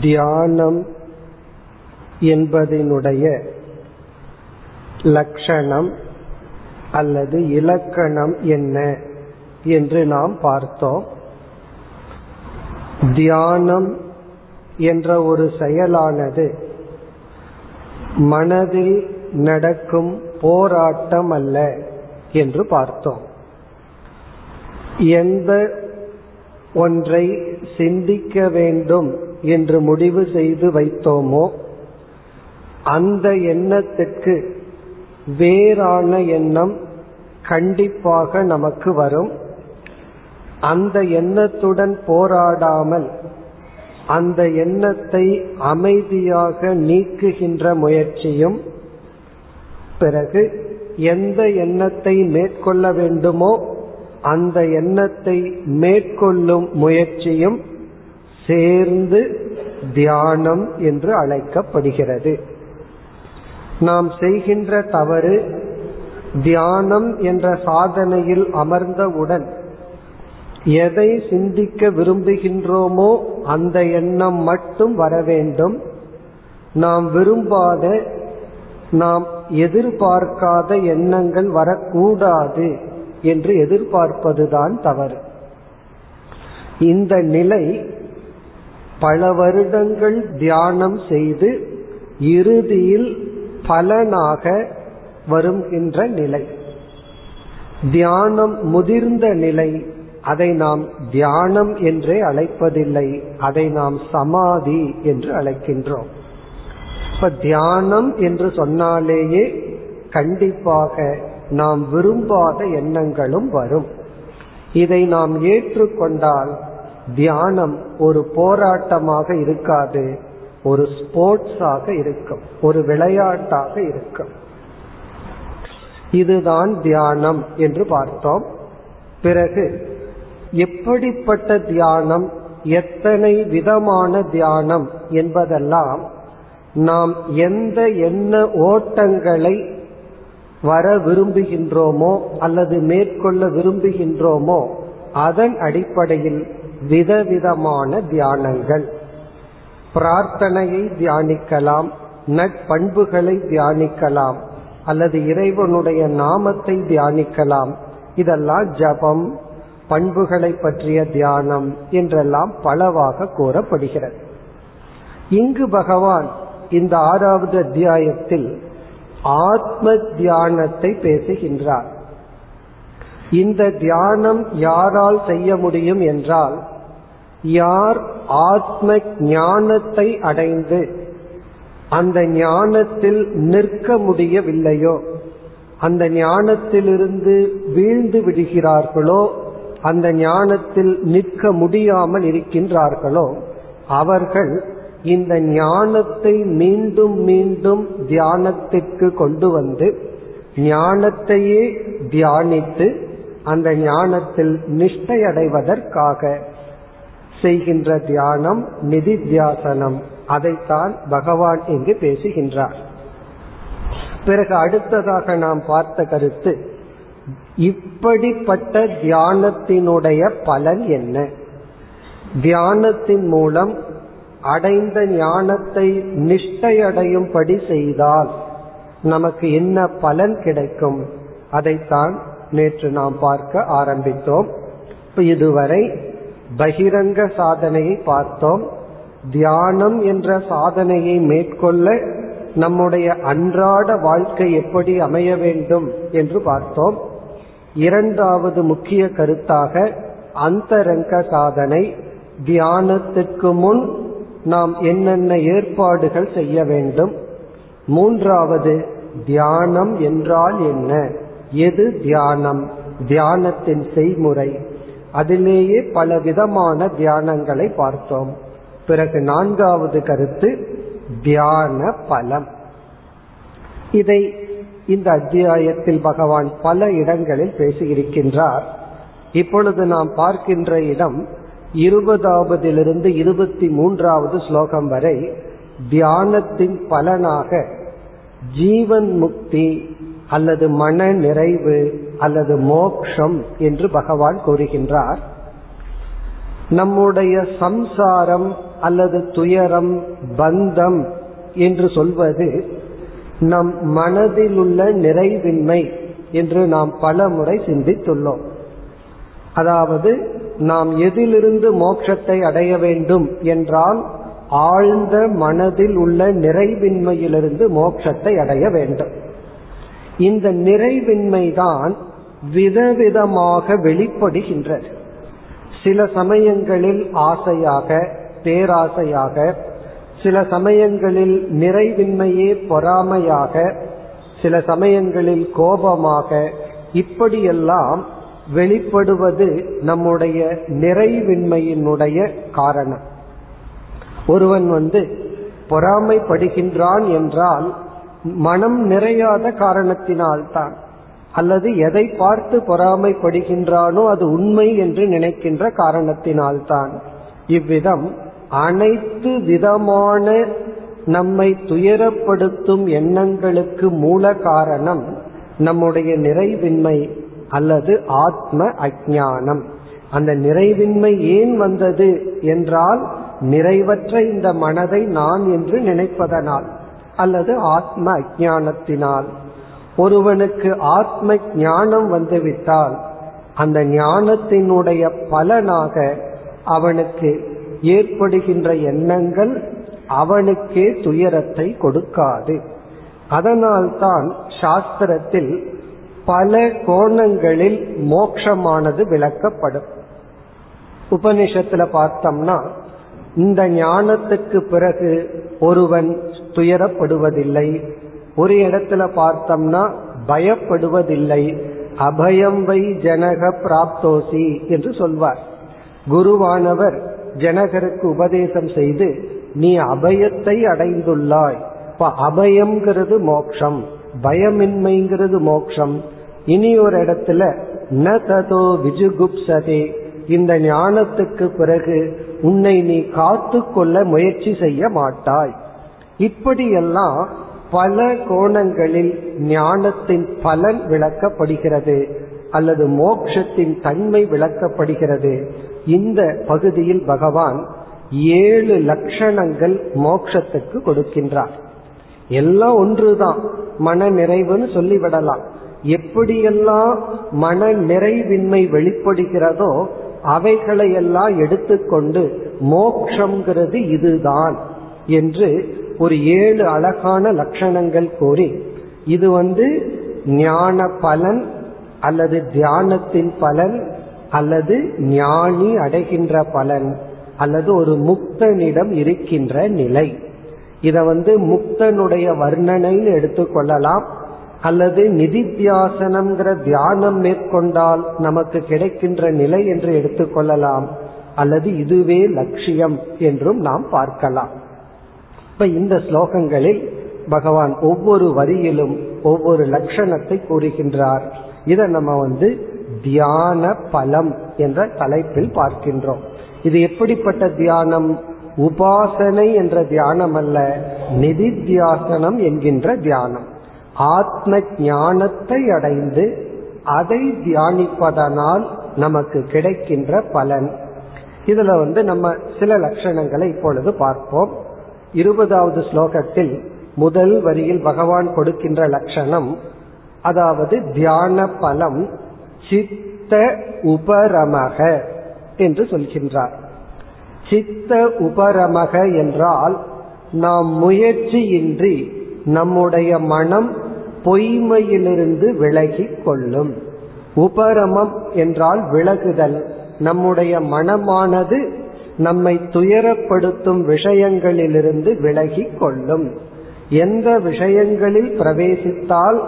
தியானம் என்பதனுடைய லட்சணம் அல்லது இலக்கணம் என்ன என்று நாம் பார்த்தோம். தியானம் என்ற ஒரு செயலானது மனதில் நடக்கும் போராட்டம் அல்ல என்று பார்த்தோம். எந்த ஒன்றை சிந்திக்க வேண்டும் என்று முடிவு செய்து வைத்தோமோ அந்த எண்ணத்திற்கு வேறான எண்ணம் கண்டிப்பாக நமக்கு வரும். அந்த எண்ணத்துடன் போராடாமல் அந்த எண்ணத்தை அமைதியாக நீக்குகின்ற முயற்சியும் பிறகு எந்த எண்ணத்தை மேற்கொள்ள வேண்டுமோ அந்த எண்ணத்தை மேற்கொள்ளும் முயற்சியும் சேர்ந்து தியானம் என்று அழைக்கப்படுகிறது. நாம் செய்கின்ற தவறு தியானம் என்ற சாதனையில் அமர்ந்தவுடன் எதை சிந்திக்க விரும்புகின்றோமோ அந்த எண்ணம் மட்டும் வர வேண்டும். நாம் விரும்பாத நாம் எதிர்பார்க்காத எண்ணங்கள் வரக்கூடாது என்று எதிர்பார்ப்பதுதான் தவறு. இந்த நிலை பல வருடங்கள் தியானம் செய்து இறுதியில் பலனாக வருகின்ற நிலை. தியானம் முதிர்ந்த நிலை. அதை நாம் தியானம் என்றே அழைப்பதில்லை. அதை நாம் சமாதி என்று அழைக்கின்றோம். இப்ப தியானம் என்று சொன்னாலேயே கண்டிப்பாக நாம் விரும்பாத எண்ணங்களும் வரும். இதை நாம் ஏற்றுக்கொண்டால் தியானம் ஒரு போராட்டமாக இருக்காது ஒரு ஸ்போர்ட்ஸாக இருக்கும் ஒரு விளையாட்டாக இருக்கும். இதுதான் தியானம் என்று பார்த்தோம். பிறகு எப்படிப்பட்ட தியானம் எத்தனை விதமான தியானம் என்பதெல்லாம் நாம் எந்த என்ன ஓட்டங்களை வர விரும்புகின்றோமோ அல்லது மேற்கொள்ள விரும்புகின்றோமோ அதன் அடிப்படையில் விதவிதமான தியானங்கள். பிரார்த்தனையை தியானிக்கலாம் நட்பண்புகளை தியானிக்கலாம் அல்லது இறைவனுடைய நாமத்தை தியானிக்கலாம். இதெல்லாம் ஜபம் பண்புகளை பற்றிய தியானம் என்றெல்லாம் பலவாக கூறப்படுகிறது. இங்கு பகவான் இந்த ஆறாவது அத்தியாயத்தில் ஆத்ம தியானத்தை பேசுகின்றார். இந்த தியானம் யாரால் செய்ய முடியும் என்றால் யார் ஆத்ம ஞானத்தை அடைந்து அந்த ஞானத்தில் நிற்க முடியவில்லையோ அந்த ஞானத்திலிருந்து வீழ்ந்து விடுகிறார்களோ அந்த ஞானத்தில் நிற்க முடியாமல் இருக்கின்றார்களோ அவர்கள் இந்த ஞானத்தை மீண்டும் மீண்டும் தியானத்திற்கு கொண்டு வந்து ஞானத்தையே தியானித்து அந்த ஞானத்தில் நிஷ்டையடைவதற்காக செய்கின்ற தியானம் நிதித்தியாசனம் அதைத்தான் பகவான் இங்கு பேசுகின்றார். பிறகு அடுத்ததாக நாம் பார்த்த கருத்து இப்படிப்பட்ட தியானத்தினுடைய பலன் என்ன? தியானத்தின் மூலம் அடைந்த ஞானத்தை நிஷ்டையடையும்படி செய்தால் நமக்கு என்ன பலன் கிடைக்கும்? அதைத்தான் நேற்று நாம் பார்க்க ஆரம்பித்தோம். இதுவரை பகிரங்க சாதனையை பார்த்தோம். தியானம் என்ற சாதனையை மேற்கொள்ள நம்முடைய அன்றாட வாழ்க்கை எப்படி அமைய வேண்டும் என்று பார்த்தோம். இரண்டாவது முக்கிய கருத்தாக அந்தரங்க சாதனை. தியானத்திற்கு முன் நாம் என்னென்ன ஏற்பாடுகள் செய்ய வேண்டும்? மூன்றாவது தியானம் என்றால் என்ன? எது தியானம்? தியானத்தின் செய்முறை. அதிலேயே பல விதமான தியானங்களை பார்த்தோம். பிறகு நான்காவது கருத்து தியான பலம். இதை இந்த அத்தியாயத்தில் பகவான் பல இடங்களில் பேசியிருக்கின்றார். இப்பொழுது நாம் பார்க்கின்ற இடம் இருபதாவதிலிருந்து இருபத்தி மூன்றாவது ஸ்லோகம் வரை தியானத்தின் பலனாக ஜீவன் முக்தி அல்லது மன நிறைவு அல்லது மோக்ஷம் என்று பகவான் கூறுகின்றார். நம்முடைய சம்சாரம் அல்லது துயரம் பந்தம் என்று சொல்வது நம் மனதில் உள்ள நிறைவின்மை என்று நாம் பல முறை சிந்தித்துள்ளோம். அதாவது நாம் எதிலிருந்து மோட்சத்தை அடைய வேண்டும் என்றால் ஆழ்ந்த மனதில் உள்ள நிறைவின்மையிலிருந்து மோட்சத்தை அடைய வேண்டும். இந்த நிறைவின்மைதான் விதவிதமாக வெளிப்படுகின்றது. சில சமயங்களில் ஆசையாக பேராசையாக சில சமயங்களில் நிறைவின்மையே பொறாமையாக சில சமயங்களில் கோபமாக இப்படியெல்லாம் வெளிப்படுவது நம்முடைய நிறைவின்மையினுடைய காரணம். ஒருவன் வந்து பொறாமைப்படுகின்றான் என்றால் மனம் நிறையாத காரணத்தினால்தான். அல்லது எதை பார்த்து பொறாமைப்படுகின்றானோ அது உண்மை என்று நினைக்கின்ற காரணத்தினால்தான். இவ்விதம் அனைத்து விதமான நம்மை துயரப்படுத்தும் எண்ணங்களுக்கு மூல காரணம் நம்முடைய நிறைவின்மை அல்லது ஆத்ம அஜானம் அந்த நிறைவின்மை ஏன் வந்தது என்றால் நிறைவற்ற இந்த மனதை நான் என்று நினைப்பதனால் அல்லது ஆத்ம அஜானத்தினால் ஒருவனுக்கு ஆத்ம ஞானம் வந்துவிட்டால் அந்த ஞானத்தினுடைய பலனாக அவனுக்கு ஏற்படுகின்ற எண்ணங்கள் அவனுக்கே துயரத்தை கொடுக்காது. அதனால்தான் சாஸ்திரத்தில் பல கோணங்களில் மோட்சமானது விளக்கப்படும். உபனிஷத்துல பார்த்தோம்னா இந்த ஞானத்துக்கு பிறகு ஒருவன் துயரப்படுவதில்லை ஒரு இடத்துல பார்த்தோம்னா பயப்படுவதில்லை. அபயம் வை ஜனக பிராப்தோசி என்று சொல்வார். குருவானவர் ஜனகருக்கு உபதேசம் செய்து நீ அபயத்தை அடைந்துள்ளாய். இப்ப அபயம்ங்கிறது மோக்ஷம் பயமின்மைங்கிறது மோக்ஷம். இனி ஒரு இடத்துல ந ததோ விஜுகுப்சதே இந்த ஞானத்துக்கு பிறகு உன்னை நீ காத்து கொள்ள முயற்சி செய்ய மாட்டாய். இப்படியெல்லாம் பல கோணங்களில் ஞானத்தின் பலன் விளக்கப்படுகிறது அல்லது மோக்ஷத்தின் தன்மை விளக்கப்படுகிறது. இந்த பகுதியில் பகவான் ஏழு லட்சணங்கள் மோக்ஷத்துக்கு கொடுக்கின்றார். எல்லாம் ஒன்றுதான். மன நிறைவுன்னு சொல்லிவிடலாம். எப்படியெல்லாம் மன நிறைவின்மை வெளிப்படுகிறதோ அவைகளை எல்லாம் எடுத்துக்கொண்டு மோக்ஷங்கிறது இதுதான் என்று ஒரு ஏழு அழகான லட்சணங்கள் கூறி இது வந்து ஞான பலன் அல்லது தியானத்தின் பலன் அல்லது ஞானி அடைகின்ற பலன் அல்லது ஒரு முக்தனிடம் இருக்கின்ற நிலை. இத வந்து முக்தனுடைய வர்ணனைன்னு எடுத்துக்கொள்ளலாம் அல்லது நிதித்தியாசனம்ங்கிற தியானம் மேற்கொண்டால் நமக்கு கிடைக்கின்ற நிலை என்று எடுத்துக்கொள்ளலாம் அல்லது இதுவே லட்சியம் என்றும் நாம் பார்க்கலாம். இப்ப இந்த ஸ்லோகங்களில் பகவான் ஒவ்வொரு வரியிலும் ஒவ்வொரு லட்சணத்தை கூறுகின்றார். இதை நம்ம வந்து தியான பலம் என்ற தலைப்பில் பார்க்கின்றோம். இது எப்படிப்பட்ட தியானம்? உபாசனை என்ற தியானம் அல்ல நிதித்தியாசனம் என்கின்ற தியானம். ஆத்ம ஞானத்தை அடைந்து அதை தியானிப்பதனால் நமக்கு கிடைக்கின்ற பலன். இதுல வந்து நம்ம சில லட்சணங்களை இப்பொழுது பார்ப்போம். இருபதாவது ஸ்லோகத்தில் முதல் வரியில் பகவான் கொடுக்கின்ற லட்சணம் அதாவது தியான பலம் சித்த உபரமக என்று சொல்கின்றார். சித்த உபரமக என்றால் நாம் முயற்சியின்றி நம்முடைய மனம் பொய்மையிலிருந்து விலகி கொள்ளும். உபரமம் என்றால் விலகுதல். நம்முடைய மனமானது நம்மை துயரப்படுத்தும் விஷயங்களிலிருந்து விலகி கொள்ளும் எந்த விஷயங்களில் பிரவேசித்தால்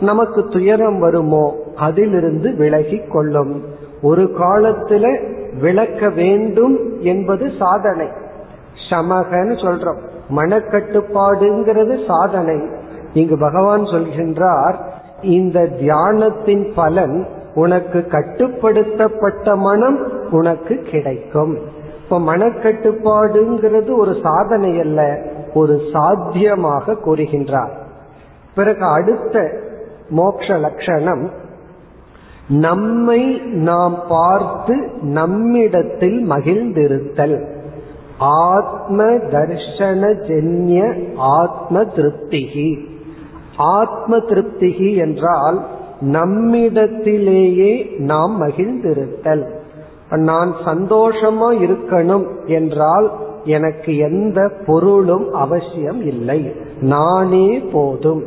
நமக்கு துயரம் வருமோ அதிலிருந்து விலகி கொள்ளும் ஒரு காலத்துல விளக்க வேண்டும் என்பது சாதனை. சமகன்னு சொல்றோம். மனக்கட்டுப்பாடுங்கிறது சாதனை. இங்கு பகவான் சொல்கின்றார் இந்த தியானத்தின் பலன் உனக்கு கட்டுப்படுத்தப்பட்ட மனம் உனக்கு கிடைக்கும். இப்ப மனக்கட்டுப்பாடுங்கிறது ஒரு சாதனை அல்ல ஒரு சாத்தியமாக கூறுகின்றார். பிறகு அடுத்த மோக்ஷ லட்சணம் நம்மை நாம் பார்த்து நம்மிடத்தில் மகிழ்ந்திருத்தல். ஆத்ம தர்ஷன ஜென்ய ஆத்ம திருப்திகி. ஆத்ம திருப்திகி என்றால் நம்மிடத்திலேயே நாம் மகிழ்ந்திருத்தல். நான் சந்தோஷமா இருக்கணும் என்றால் எனக்கு எந்த பொருளும் அவசியம் இல்லை. நானே போதும்.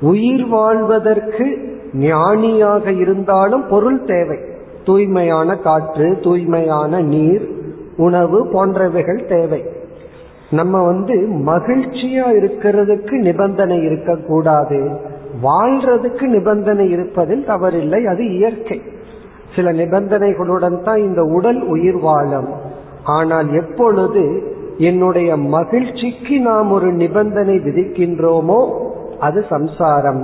உயிர் வாழ்வதற்கு ஞானியாக இருந்தாலும் பொருள் தேவை. தூய்மையான காற்று தூய்மையான நீர் உணவு போன்றவைகள் தேவை. நம்ம வந்து மகிழ்ச்சியா இருக்கிறதுக்கு நிபந்தனை இருக்கக்கூடாது. வாழ்றதுக்கு நிபந்தனை இருப்பதில் தவறில்லை. அது இயற்கை. சில நிபந்தனைகளுடன் தான் இந்த உடல் உயிர் வாழும். ஆனால் எப்பொழுது என்னுடைய மகிழ்ச்சிக்கு நாம் ஒரு நிபந்தனை விதிக்கின்றோமோ அது சம்சாரம்.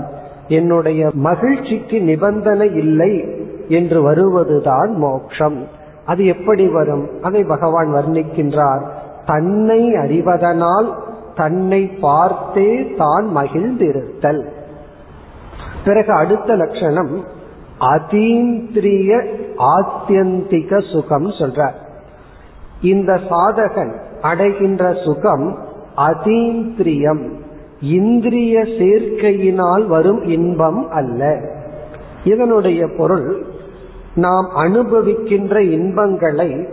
என்னுடைய மகிழ்ச்சிக்கு நிபந்தனை இல்லை என்று வருவதுதான் மோட்சம் அது எப்படி வரும்? அதை பகவான் வர்ணிக்கின்றார். தன்னை அறிவதனால் தன்னை பார்த்தே தான் மகிழ்ந்திருத்தல். பிறகு அடுத்த லட்சணம் அதீந்திரிய ஆத்தியந்திக சுகம் சொல்ற இந்த சாதகன் அடைகின்ற சுகம் அதீந்திரியம். இந்திரிய சேர்க்கையினால் வரும் இன்பம் அல்ல. இதனுடைய பொருள் நாம் அனுபவிக்கின்ற இன்பங்களை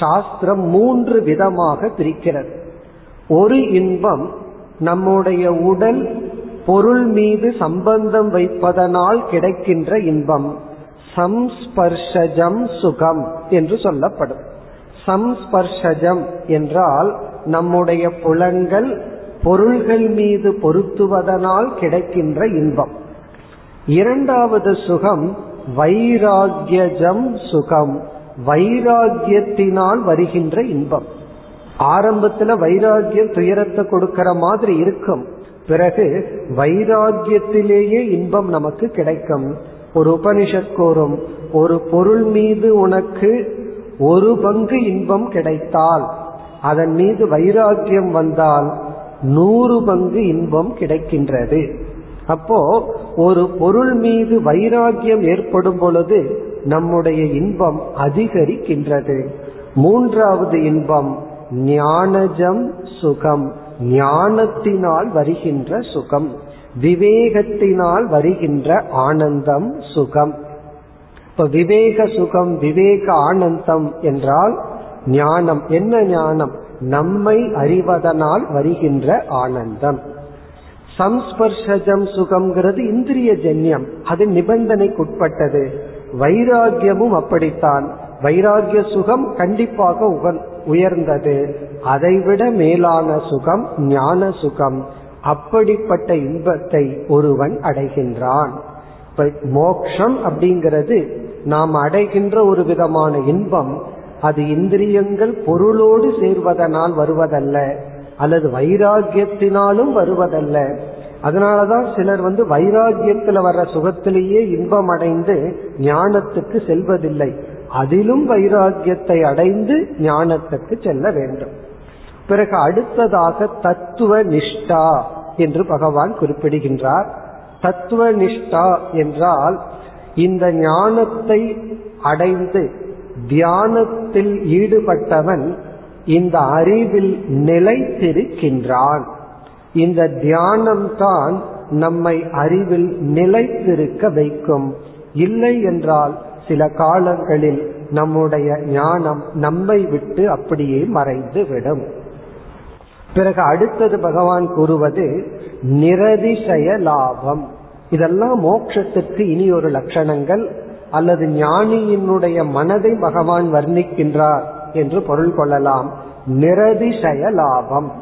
சாஸ்திரம் மூன்று விதமாக பிரிக்கிறது. ஒரு இன்பம் நம்முடைய உடல் பொருள் மீது சம்பந்தம் வைப்பதனால் கிடைக்கின்ற இன்பம். சம்ஸ்பர்ஷஜம் சுகம் என்று சொல்லப்படும். சம்ஸ்பர்ஷஜம் என்றால் நம்முடைய புலன்கள் பொருள்கள் மீது பொருத்துவதனால் கிடைக்கின்ற இன்பம். இரண்டாவது சுகம் வைராகியஜம் சுகம். வைராகியத்தினால் வருகின்ற இன்பம். ஆரம்பத்துல வைராகியம் துயரத்தை கொடுக்கிற மாதிரி இருக்கும். பிறகு வைராகியத்திலேயே இன்பம் நமக்கு கிடைக்கும். ஒரு உபனிஷத் கூறும் ஒரு பொருள் மீது உனக்கு ஒரு பங்கு இன்பம் கிடைத்தால் அதன் மீது வைராக்கியம் வந்தால் நூறு பங்கு இன்பம் கிடைக்கின்றது. அப்போ ஒரு பொருள் மீது வைராக்கியம் ஏற்படும் பொழுது நம்முடைய இன்பம் அதிகரிக்கின்றது. மூன்றாவது இன்பம் ஞானஜம் சுகம். ஞானத்தினால் வருகின்ற சுகம் விவேகத்தினால் வருகின்ற ஆனந்தம் சுகம். இப்ப விவேக சுகம் விவேக ஆனந்தம் என்றால் ஞானம். என்ன ஞானம்? நம்மை அறிவதனால் வருகின்ற ஆனந்தம். சம்ஸ்பர்ஷஜம் சுகம்ங்கிறது இந்திரிய ஜன்யம். அது நிபந்தனைக்குட்பட்டது. வைராகியமும் அப்படித்தான். வைராகிய சுகம் கண்டிப்பாக உயர்ந்தது. அதைவிட மேலான சுகம் ஞான சுகம். அப்படிப்பட்ட இன்பத்தை ஒருவன் அடைகின்றான். மோக்ஷம் அப்படிங்கிறது நாம் அடைகின்ற ஒரு விதமான இன்பம். அது இந்திரியங்கள் பொருளோடு சேர்வதனால் வருவதல்ல. அல்லது வைராகியத்தினாலும் வருவதல்ல. அதனாலதான் சிலர் வந்து வைராகியத்துல வர்ற சுகத்திலேயே இன்பம் அடைந்து ஞானத்துக்கு செல்வதில்லை. அதிலும் வைராகியத்தை அடைந்து ஞானத்துக்கு செல்ல வேண்டும். பிறகு அடுத்ததாக தத்துவ நிஷ்டா என்று பகவான் குறிப்பிடுகின்றார். தத்துவ நிஷ்டா என்றால் இந்த ஞானத்தை அடைந்து தியானத்தில் ஈடுபட்டவன் இந்த அறிவில் நிலைத்திருக்கின்றான். இந்த தியானம்தான் நம்மை அறிவில் நிலைத்திருக்க வைக்கும். இல்லை என்றால் சில காலங்களில் நம்முடைய ஞானம் நம்மை விட்டு அப்படியே மறைந்து விடும் பிறகு அடுத்தது பகவான் கூறுவது நிரதிசய லாபம். இதெல்லாம் மோட்சத்துக்கு இனி ஒரு லட்சணங்கள் அல்லது ஞானியினுடைய மனதை பகவான் வர்ணிக்கின்றார் என்று பொருள் கொள்ளலாம். நிரதிசய லாபம்.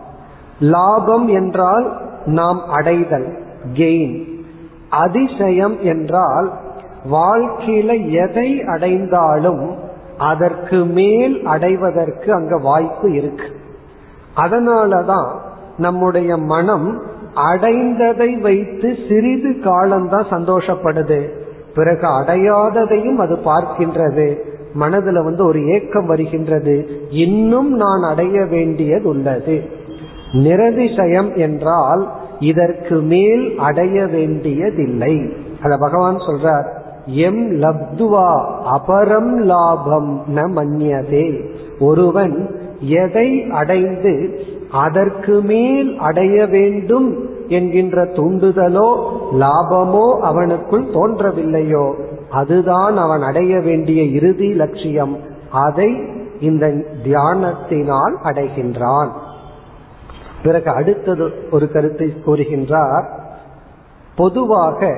லாபம் என்றால் நாம் அடைதல் கெயின் அதிசயம் என்றால் வாழ்க்கையில எதை அடைந்தாலும் அதற்கு மேல் அடைவதற்கு அங்க வாய்ப்பு இருக்கு. அதனாலதான் நம்முடைய மனம் அடைந்ததை வைத்து சிறிது காலம்தான் சந்தோஷப்படுது. பிறகு அடையாததையும் அது பார்க்கின்றது. மனதுல வந்து ஒரு ஏக்கம் வருகின்றது. இன்னும் நான் அடைய வேண்டியது உள்ளது. நிரதிசயம் என்றால் இதற்கு மேல் அடைய வேண்டியதில்லை. அத பகவான் சொல்றார். எம் லப்துவா அபரம் லாபம் ந மன்யதே. ஒருவன் எதை அடைந்து அதற்கு மேல் அடைய வேண்டும் என்கின்ற தூண்டுதலோ லாபமோ அவனுக்குள் தோன்றவில்லையோ அதுதான் அவன் அடைய வேண்டிய இறுதி லட்சியம். அதை இந்த தியானத்தினால் அடைகின்றான். பிறகு அடுத்தது ஒரு கருத்தை கூறுகின்றார். பொதுவாக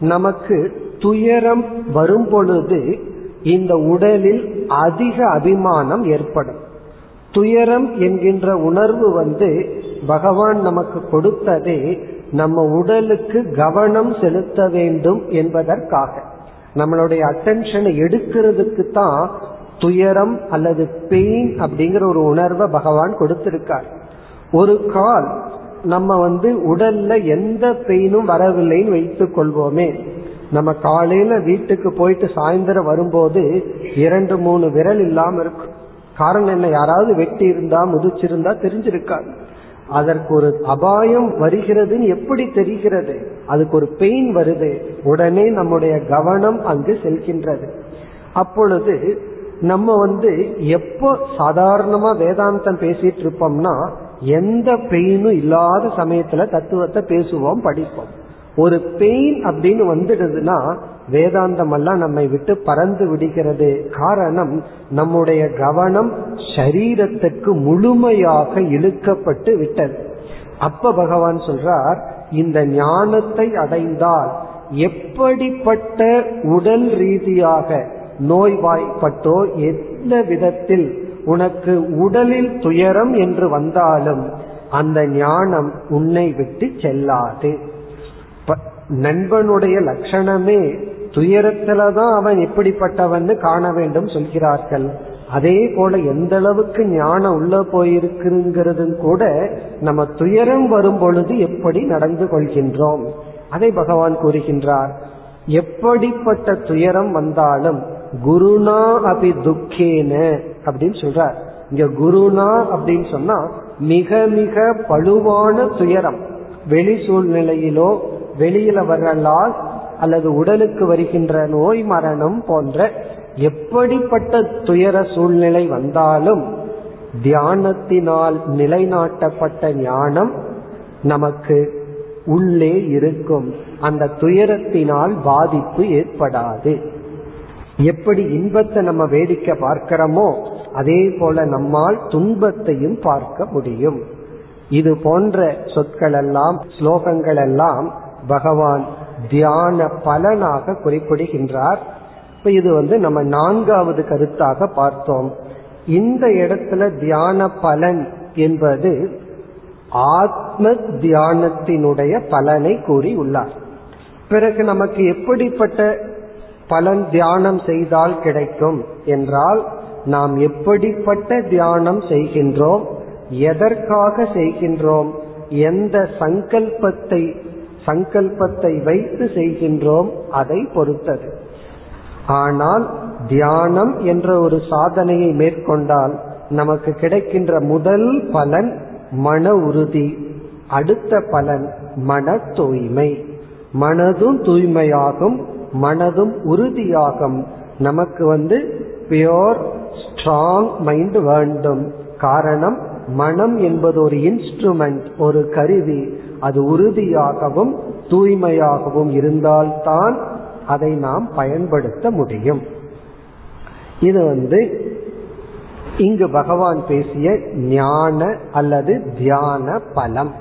நமக்கு துயரம் வரும் பொழுது இந்த உடலில் அதிக அபிமானம் ஏற்படும். துயரம் என்கின்ற உணர்வு வந்து பகவான் நமக்கு கொடுத்ததே நம்ம உடலுக்கு கவனம் செலுத்த வேண்டும் என்பதற்காக. நம்மளுடைய அட்டென்ஷனை எடுக்கிறதுக்கு தான் துயரம் அல்லது பெயின் அப்படிங்கிற ஒரு உணர்வை பகவான் கொடுத்திருக்கார். ஒரு கால் நம்ம வந்து உடல்ல எந்த பெயினும் வரவில்லைன்னு வைத்துக் கொள்வோமே. நம்ம காலையில வீட்டுக்கு போயிட்டு சாயந்தரம் வரும்போது இரண்டு மூணு விரல் இல்லாம இருக்கும். காரணம் என்ன? யாராவது வெட்டி இருந்தா முதிச்சிருந்தா தெரிஞ்சிருக்காது அதற்கு ஒரு அபாயம் வருகிறதுன்னு எப்படி தெரிகிறது? அதுக்கு ஒரு பெயின் வருது. உடனே நம்முடைய கவனம் அங்கு செல்கின்றது. அப்பொழுது நம்ம வந்து எப்போ சாதாரணமா வேதாந்தம் பேசிட்டு இருப்போம்னா எந்த பெயினும் இல்லாத சமயத்துல தத்துவத்தை பேசுவோம் படிப்போம். ஒரு பெயின் அப்படின்னு வந்துடுதுன்னா வேதாந்தம் எல்லாம் நம்மை விட்டு பறந்து விடுகிறது. காரணம் நம்முடைய கவனம் சரீரத்துக்கு முழுமையாக இழுக்கப்பட்டு விட்டது. அப்ப பகவான் சொல்றார் இந்த ஞானத்தை அடைந்தால் எப்படிப்பட்ட உடல் ரீதியாக நோய்வாய்ப்பட்டோ எந்த விதத்தில் உனக்கு உடலில் துயரம் என்று வந்தாலும் அந்த ஞானம் உன்னை விட்டு செல்லாது. நண்பனுடைய லட்சணமே துயரத்துலதான் அவன் எப்படிப்பட்டவன் காண வேண்டும் சொல்கிறார்கள். அதே போல எந்த அளவுக்கு ஞானம் உள்ள போயிருக்குங்கிறது கூட நம்ம துயரம் வரும் பொழுது எப்படி நடந்து கொள்கின்றோம். அதை பகவான் கூறுகின்றார். எப்படிப்பட்ட துயரம் வந்தாலும் குருனா அபி துக்கேன அப்படின்னு சொல்றார். இங்க குருனா அப்படின்னு சொன்னா மிக மிக பழுவான துயரம். வெளி சூழ்நிலையிலோ வெளியில வர்ற லாஸ் அல்லது உடலுக்கு வருகின்ற நோய் மரணம் போன்ற எப்படிப்பட்ட துயர சூழ்நிலை வந்தாலும் தியானத்தினால் நிலைநாட்டப்பட்ட ஞானம் நமக்கு உள்ளே இருக்கும். அந்த துயரத்தினால் பாதிப்பு ஏற்படாது. எப்படி இன்பத்தை நம்ம வேடிக்கை பார்க்கிறோமோ அதே போல நம்மால் துன்பத்தையும் பார்க்க முடியும். இது போன்ற சொற்கள் எல்லாம் ஸ்லோகங்கள் எல்லாம் பகவான் தியான பலனாக குறிப்பிடுகின்றார். இப்ப இது வந்து நம்ம நான்காவது கருத்தாக பார்த்தோம். இந்த இடத்துல தியான பலன் என்பது ஆத்ம தியானத்தினுடைய பலனை கூறி உள்ளார். பிறகு நமக்கு எப்படிப்பட்ட பலன் தியானம் செய்தால் கிடைக்கும் என்றால் நாம் எப்படிப்பட்ட தியானம் செய்கின்றோம் எதற்காக செய்கின்றோம் எந்த சங்கல்பத்தை சங்கல்பத்தை வைத்து செய்கின்றோம் அதை பொறுத்தது. ஆனால் தியானம் என்ற ஒரு சாதனையை மேற்கொண்டால் நமக்கு கிடைக்கின்ற முதல் பலன் மன உறுதி அடுத்த பலன் மன தூய்மை. மனதும் தூய்மையாகும் மனதும் உறுதியாகும். நமக்கு வந்து பியோர் ஸ்ட்ராங் மைண்ட் வேண்டும். காரணம் மனம் என்பது ஒரு இன்ஸ்ட்ருமெண்ட் ஒரு கருவி. அது உறுதியாகவும் தூய்மையாகவும் இருந்தால்தான் அதை நாம் பயன்படுத்த முடியும். இது வந்து இங்கு பகவான் பேசிய ஞான அல்லது தியான பலம்.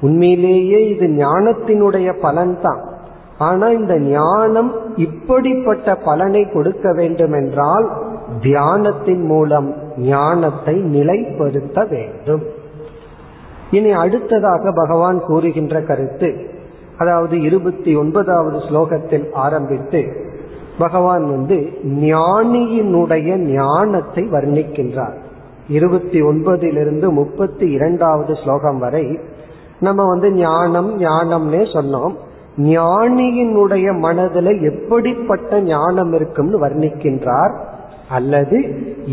உண்மையிலேயே இது ஞானத்தினுடைய பலன் தான் ஆனா இந்த ஞானம் இப்படிப்பட்ட பலனை கொடுக்க வேண்டும் என்றால் தியானத்தின் மூலம் ஞானத்தை நிலைப்படுத்த வேண்டும். இனி அடுத்ததாக பகவான் கூறுகின்ற கருத்து அதாவது இருபத்தி ஒன்பதாவது ஸ்லோகத்தில் ஆரம்பித்து பகவான் வந்து ஞானியினுடைய ஞானத்தை வர்ணிக்கின்றார். இருபத்தி ஒன்பதிலிருந்து முப்பத்தி இரண்டாவது ஸ்லோகம் வரை நம்ம வந்து ஞானம் ஞானம்னே சொன்னோம். ஞானியினுடைய மனதில் எப்படிப்பட்ட ஞானம் இருக்கும்னு வர்ணிக்கின்றார் அல்லது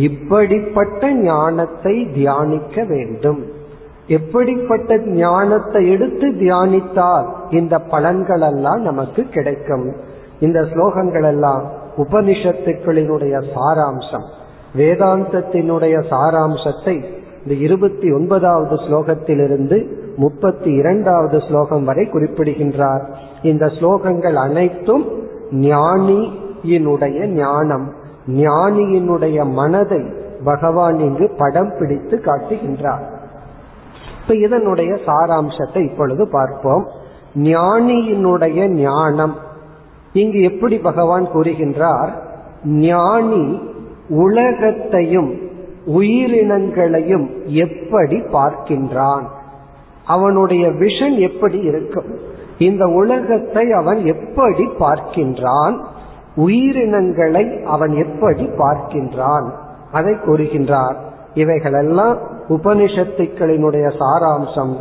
இப்படிப்பட்ட ஞானத்தை தியானிக்க வேண்டும். எப்படிப்பட்ட ஞானத்தை எடுத்து தியானித்தால் இந்த பலன்கள் எல்லாம் நமக்கு கிடைக்கும். இந்த ஸ்லோகங்கள் எல்லாம் உபனிஷத்துக்களினுடைய சாராம்சம். வேதாந்தத்தினுடைய சாராம்சத்தை இந்த இருபத்தி ஒன்பதாவது ஸ்லோகத்திலிருந்து முப்பத்தி இரண்டாவது ஸ்லோகம் வரை குறிப்பிடுகின்றார். இந்த ஸ்லோகங்கள் அனைத்தும் ஞானியினுடைய ஞானம் ஞானியினுடைய மனதை பகவான் இங்கு படம் பிடித்து காட்டுகின்றார். இப்ப இதனுடைய சாராம்சத்தை இப்பொழுது பார்ப்போம். ஞானியினுடைய ஞானம். இங்கு எப்படி பகவான் கூறுகின்றார்? ஞானி உலகத்தையும் உயிரினங்களையும் எப்படி பார்க்கின்றான்? அவனுடைய விஷன் எப்படி இருக்கும்? இந்த உலகத்தை அவன் எப்படி பார்க்கின்றான்? உயிரினங்களை அவன் எப்படி பார்க்கின்றான்? அதை கூறுகின்றார். இவைகளெல்லாம் உபனிஷத்துக்களினுடைய சாராம்சம்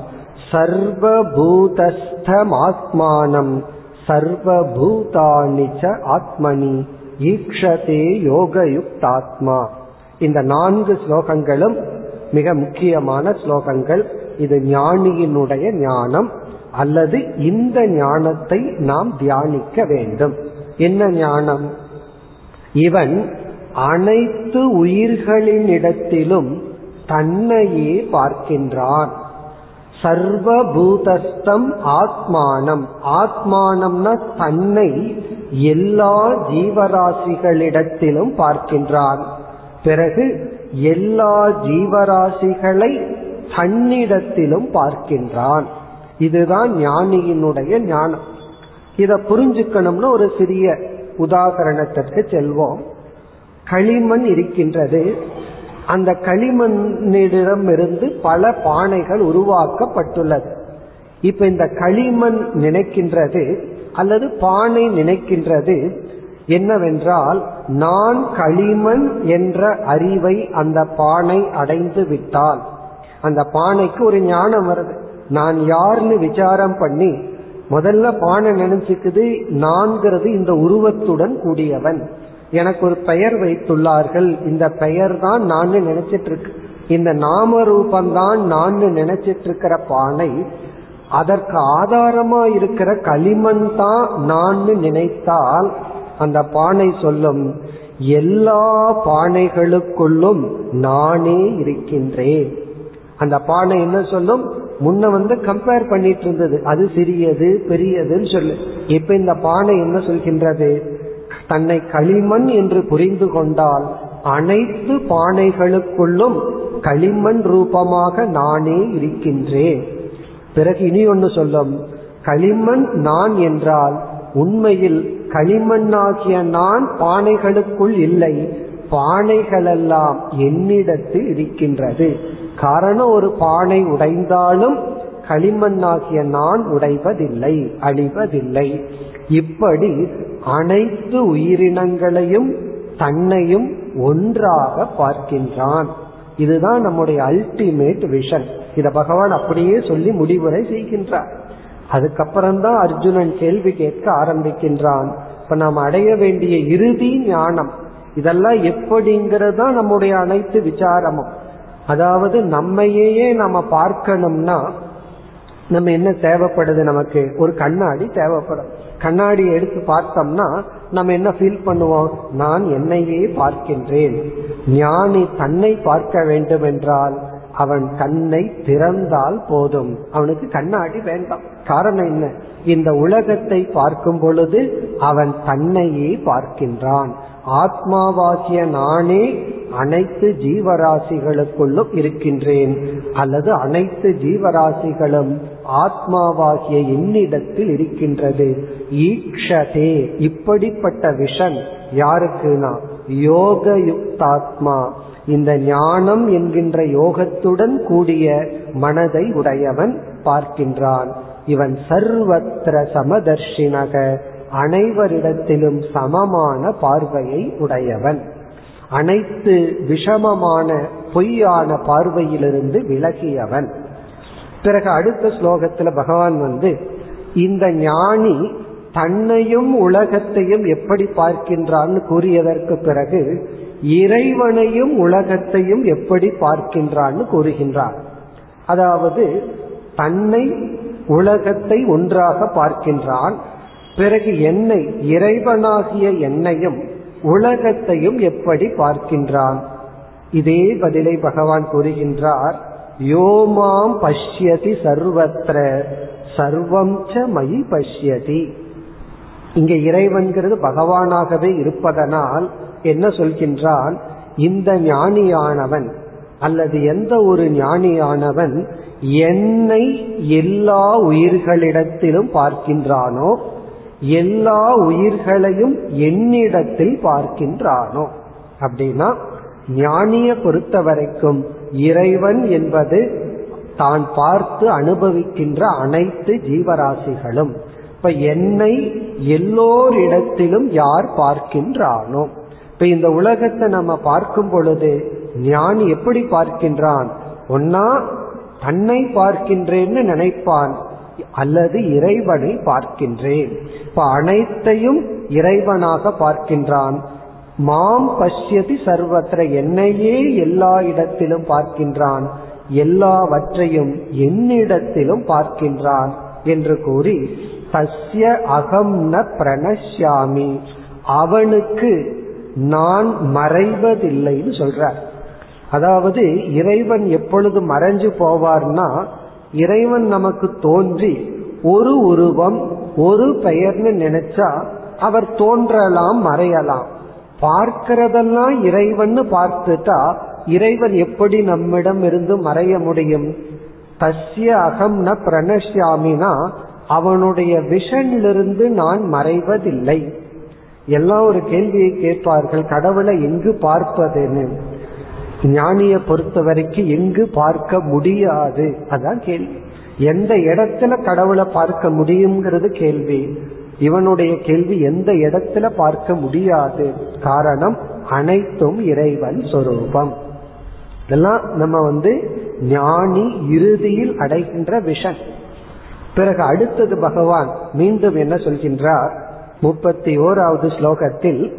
சர்வபூதஸ்தமாத்மானம் சர்வபூதானிச்ச ஆத்மனி ஈக்ஷதே யோகயுக்தாத்மா. இந்த நான்கு ஸ்லோகங்களும் மிக முக்கியமான ஸ்லோகங்கள். இது ஞானியினுடைய ஞானம் அல்லது இந்த ஞானத்தை நாம் தியானிக்க வேண்டும். என்ன ஞானம்? இவன் அனைத்து உயிர்களினிடத்திலும் தன்னையே பார்க்கின்றான். சர்வபூதஸ்தம் ஆத்மானம். ஆத்மானம்னா தன்னை எல்லா ஜீவராசிகளிடத்திலும் பார்க்கின்றான். பிறகு எல்லா ஜீவராசிகளை தன்னிடத்திலும் பார்க்கின்றான். இதுதான் ஞானியினுடைய ஞானம். இதை புரிஞ்சுக்கணும்னு ஒரு சிறிய உதாகரணத்திற்கு செல்வோம். களிமண் இருக்கின்றது. அந்த களிமண்ணிடம் இருந்து பல பானைகள் உருவாக்கப்பட்டுள்ளது. இப்ப இந்த களிமண் நினைக்கின்றது அல்லது பானை நினைக்கின்றது என்னவென்றால் நான் களிமண் என்ற அறிவை அந்த பானை அடைந்து விட்டால் அந்த பானைக்கு ஒரு ஞானம் வருது. நான் யாருன்னு விசாரம் பண்ணி முதல்ல பானை நினைச்சுக்குது நான்கிறது இந்த உருவத்துடன் கூடியவன். எனக்கு ஒரு பெயர் வைத்துள்ளார்கள். இந்த பெயர் தான் நான் நினைச்சிட்டு இருக்கு இந்த நாம ரூபந்தான் நான் நினைச்சிட்டு இருக்கிற பானை. அதற்கு ஆதாரமா இருக்கிற களிமண் தான் நான் நினைத்தால் அந்த பானை சொல்லும் எல்லா பானைகளுக்குள்ளும் நானே இருக்கின்றேன். அந்த பானை என்ன சொல்லும்? முன்ன வந்து கம்பேர் பண்ணிட்டு இருந்தது. அது சிறியது பெரியதுன்னு சொல்லு. இப்ப இந்த பானை என்ன சொல்கின்றது? தன்னை களிமண் என்று புரிந்து கொண்டால் அனைத்து பானைகளுக்குள்ளும் களிமண் ரூபமாக நானே இருக்கின்றேன். பிறகு இனி ஒன்று சொல்லும். களிமண் நான் என்றால் உண்மையில் களிமண்ணாகிய நான் பானைகளுக்குள் இல்லை. பானைகளெல்லாம் என்னிடத்தில் இருக்கின்றது. காரணம் ஒரு பானை உடைந்தாலும் களிமண்ணாகிய நான் உடைவதில்லை அழிவதில்லை. இப்படி அனைத்து உயிரினங்களையும் தன்னையும் ஒன்றாக பார்க்கின்றான். இதுதான் நம்முடைய அல்டிமேட் விஷன் இத பகவான் அப்படியே சொல்லி முடிவுரை செய்கின்றார். அதுக்கப்புறம்தான் அர்ஜுனன் கேள்வி கேட்க ஆரம்பிக்கின்றான். இப்ப நாம் அடைய வேண்டிய இறுதி ஞானம். இதெல்லாம் எப்படிங்கிறது தான் நம்முடைய அனைத்து விசாரமும். அதாவது நம்மையே நம்ம பார்க்கணும்னா நம்ம என்ன தேவைப்படுது நமக்கு? ஒரு கண்ணாடி தேவைப்படும். கண்ணாடி எடுத்து பார்த்தோம்னா நம்ம என்ன ஃபீல் பண்ணுவோம்? நான் என்னையே பார்க்கின்றேன். ஞானி தன்னை பார்க்க வேண்டும் என்றால் அவன் கண்ணை திறந்தால் போதும். அவனுக்கு கண்ணாடி வேண்டாம். காரணம் என்ன? இந்த உலகத்தை பார்க்கும் பொழுது அவன் தன்னையே பார்க்கின்றான். ஆத்மாவாகிய நானே அனைத்து ஜீவராசிகளுக்குள்ளும் இருக்கின்றேன். அல்லது அனைத்து ஜீவராசிகளும் ஆத்மாவாகிய என்னிடத்தில் இருக்கின்றது. ஈக்ஷதே இப்படிப்பட்ட விஷன் யாருக்குனா யோக யுக்தாத்மா இந்த ஞானம் என்கின்ற யோகத்துடன் கூடிய மனதை உடையவன் பார்க்கின்றான். இவன் சர்வத்திர சமதர்ஷினக அனைவரிடத்திலும் சமமான பார்வையை உடையவன். அனைத்து விஷமமான பொய்யான பார்வையிலிருந்து விலகியவன். பிறகு அடுத்த ஸ்லோகத்துல பகவான் வந்து இந்த ஞானி தன்னையும் உலகத்தையும் எப்படி பார்க்கின்றான்னு கூறியதற்கு பிறகு இறைவனையும் உலகத்தையும் எப்படி பார்க்கின்றான்னு கூறுகின்றார். அதாவது தன்னை உலகத்தை ஒன்றாக பார்க்கின்றான் பிறகு என்னை இறைவனாகிய என்னையும் உலகத்தையும் எப்படி பார்க்கின்றான்? இதே பதிலை பகவான் கூறுகின்றார். யோமாம் பஷ்யதி சர்வத்திர சர்வம் ச மயி பஷ்யதி. இங்க இறைவன்கிறது பகவானாகவே இருப்பதனால் என்ன சொல்கின்றான் இந்த ஞானியானவன் அல்லது எந்த ஒரு ஞானியானவன் என்னை எல்லா உயிர்களிடத்திலும் பார்க்கின்றானோ எல்லா உயிர்களையும் என்னிடத்தில் பார்க்கின்றானோ. அப்படின்னா ஞானிய பொறுத்த வரைக்கும் இறைவன் என்பது தான் பார்த்து அனுபவிக்கின்ற அனைத்து ஜீவராசிகளும். இப்ப என்னை எல்லோரிடத்திலும் யார் பார்க்கின்றானோ? இப்ப இந்த உலகத்தை நம்ம பார்க்கும் பொழுது ஞானி எப்படி பார்க்கின்றான்? ஒன்னா தன்னை பார்க்கின்றேன்னு நினைப்பான் அல்லது இறைவனை பார்க்கின்றேன். இப்ப அனைத்தையும் இறைவனாக பார்க்கின்றான். மாம் பஷ்யதி சர்வத்திர என்னையே எல்லா இடத்திலும் பார்க்கின்றான். எல்லாவற்றையும் என்னிடத்திலும் பார்க்கின்றான் என்று கூறி தஸ்ய அகம் ந பிரணஷ்யாமி. அவனுக்கு நான் மறைவதில்லைன்னு சொல்றார். அதாவது இறைவன் எப்பொழுது மறைஞ்சு போவார்னா இறைவன் நமக்கு தோன்றி ஒரு உருவம் ஒரு பெயர்னு நினைச்சா அவர் தோன்றலாம் மறையலாம். பார்க்கிறதெல்லாம் இறைவன் பார்த்துட்டா இறைவன் எப்படி நம்மிடம் இருந்து மறைய முடியும்? தஸ்ய அகம்ன ந பிரணஷ்யாமினா அவனுடைய விஷனிலிருந்து நான் மறைவதில்லை. எல்லாம் ஒரு கேள்வியை கேட்பார்கள் கடவுளை எங்கு பார்ப்பதுன்னு. ஞானிய பொறுத்த வரைக்கும் எங்கு பார்க்க முடியாது? அதான் கேள்வி. எந்த இடத்துல கடவுளை பார்க்க முடியுங்கிறது கேள்வி. இவனுடைய கேள்வி எந்த இடத்துல பார்க்க முடியாது? காரணம் அனைத்தும் இறைவன் சொரூபம். இதெல்லாம் நம்ம வந்து ஞானி இறுதியில் அடைகின்ற விஷன். பிறகு அடுத்தது பகவான் மீண்டும் என்ன சொல்கின்றார்? முப்பத்தி ஓராவது ஸ்லோகத்தில்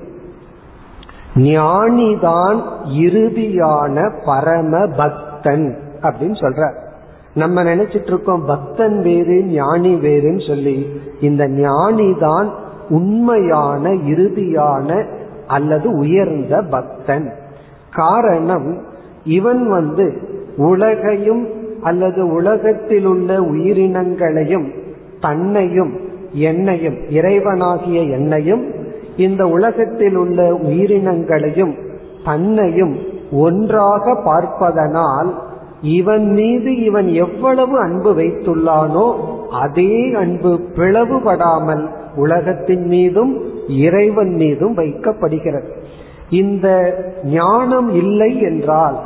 ஞானிதான் இறுதியான பரம பக்தன் அப்படின்னு சொல்ற நம்ம நினைச்சிட்டு இருக்கோம் பக்தன் வேறு ஞானி வேறுன்னு சொல்லி இந்த ஞானி தான் உண்மையான இறுதியான அல்லது உயர்ந்த பக்தன். காரணம் இவன் வந்து உலகையும் அல்லது உலகத்தில் உள்ள உயிரினங்களையும் தன்னையும் என்னையும் இறைவனாகிய என்னையும் இந்த உலகத்தில் உள்ள உயிரினங்களையும் தன்னையும் ஒன்றாக பார்ப்பதனால் இவன் மீது இவன் எவ்வளவு அன்பு வைத்துள்ளானோ அதே அன்பு பிளவுபடாமல் உலகத்தின் மீதும் இறைவன் மீதும் வைக்கப்படுகிறது. இந்த ஞானம் இல்லை என்றால்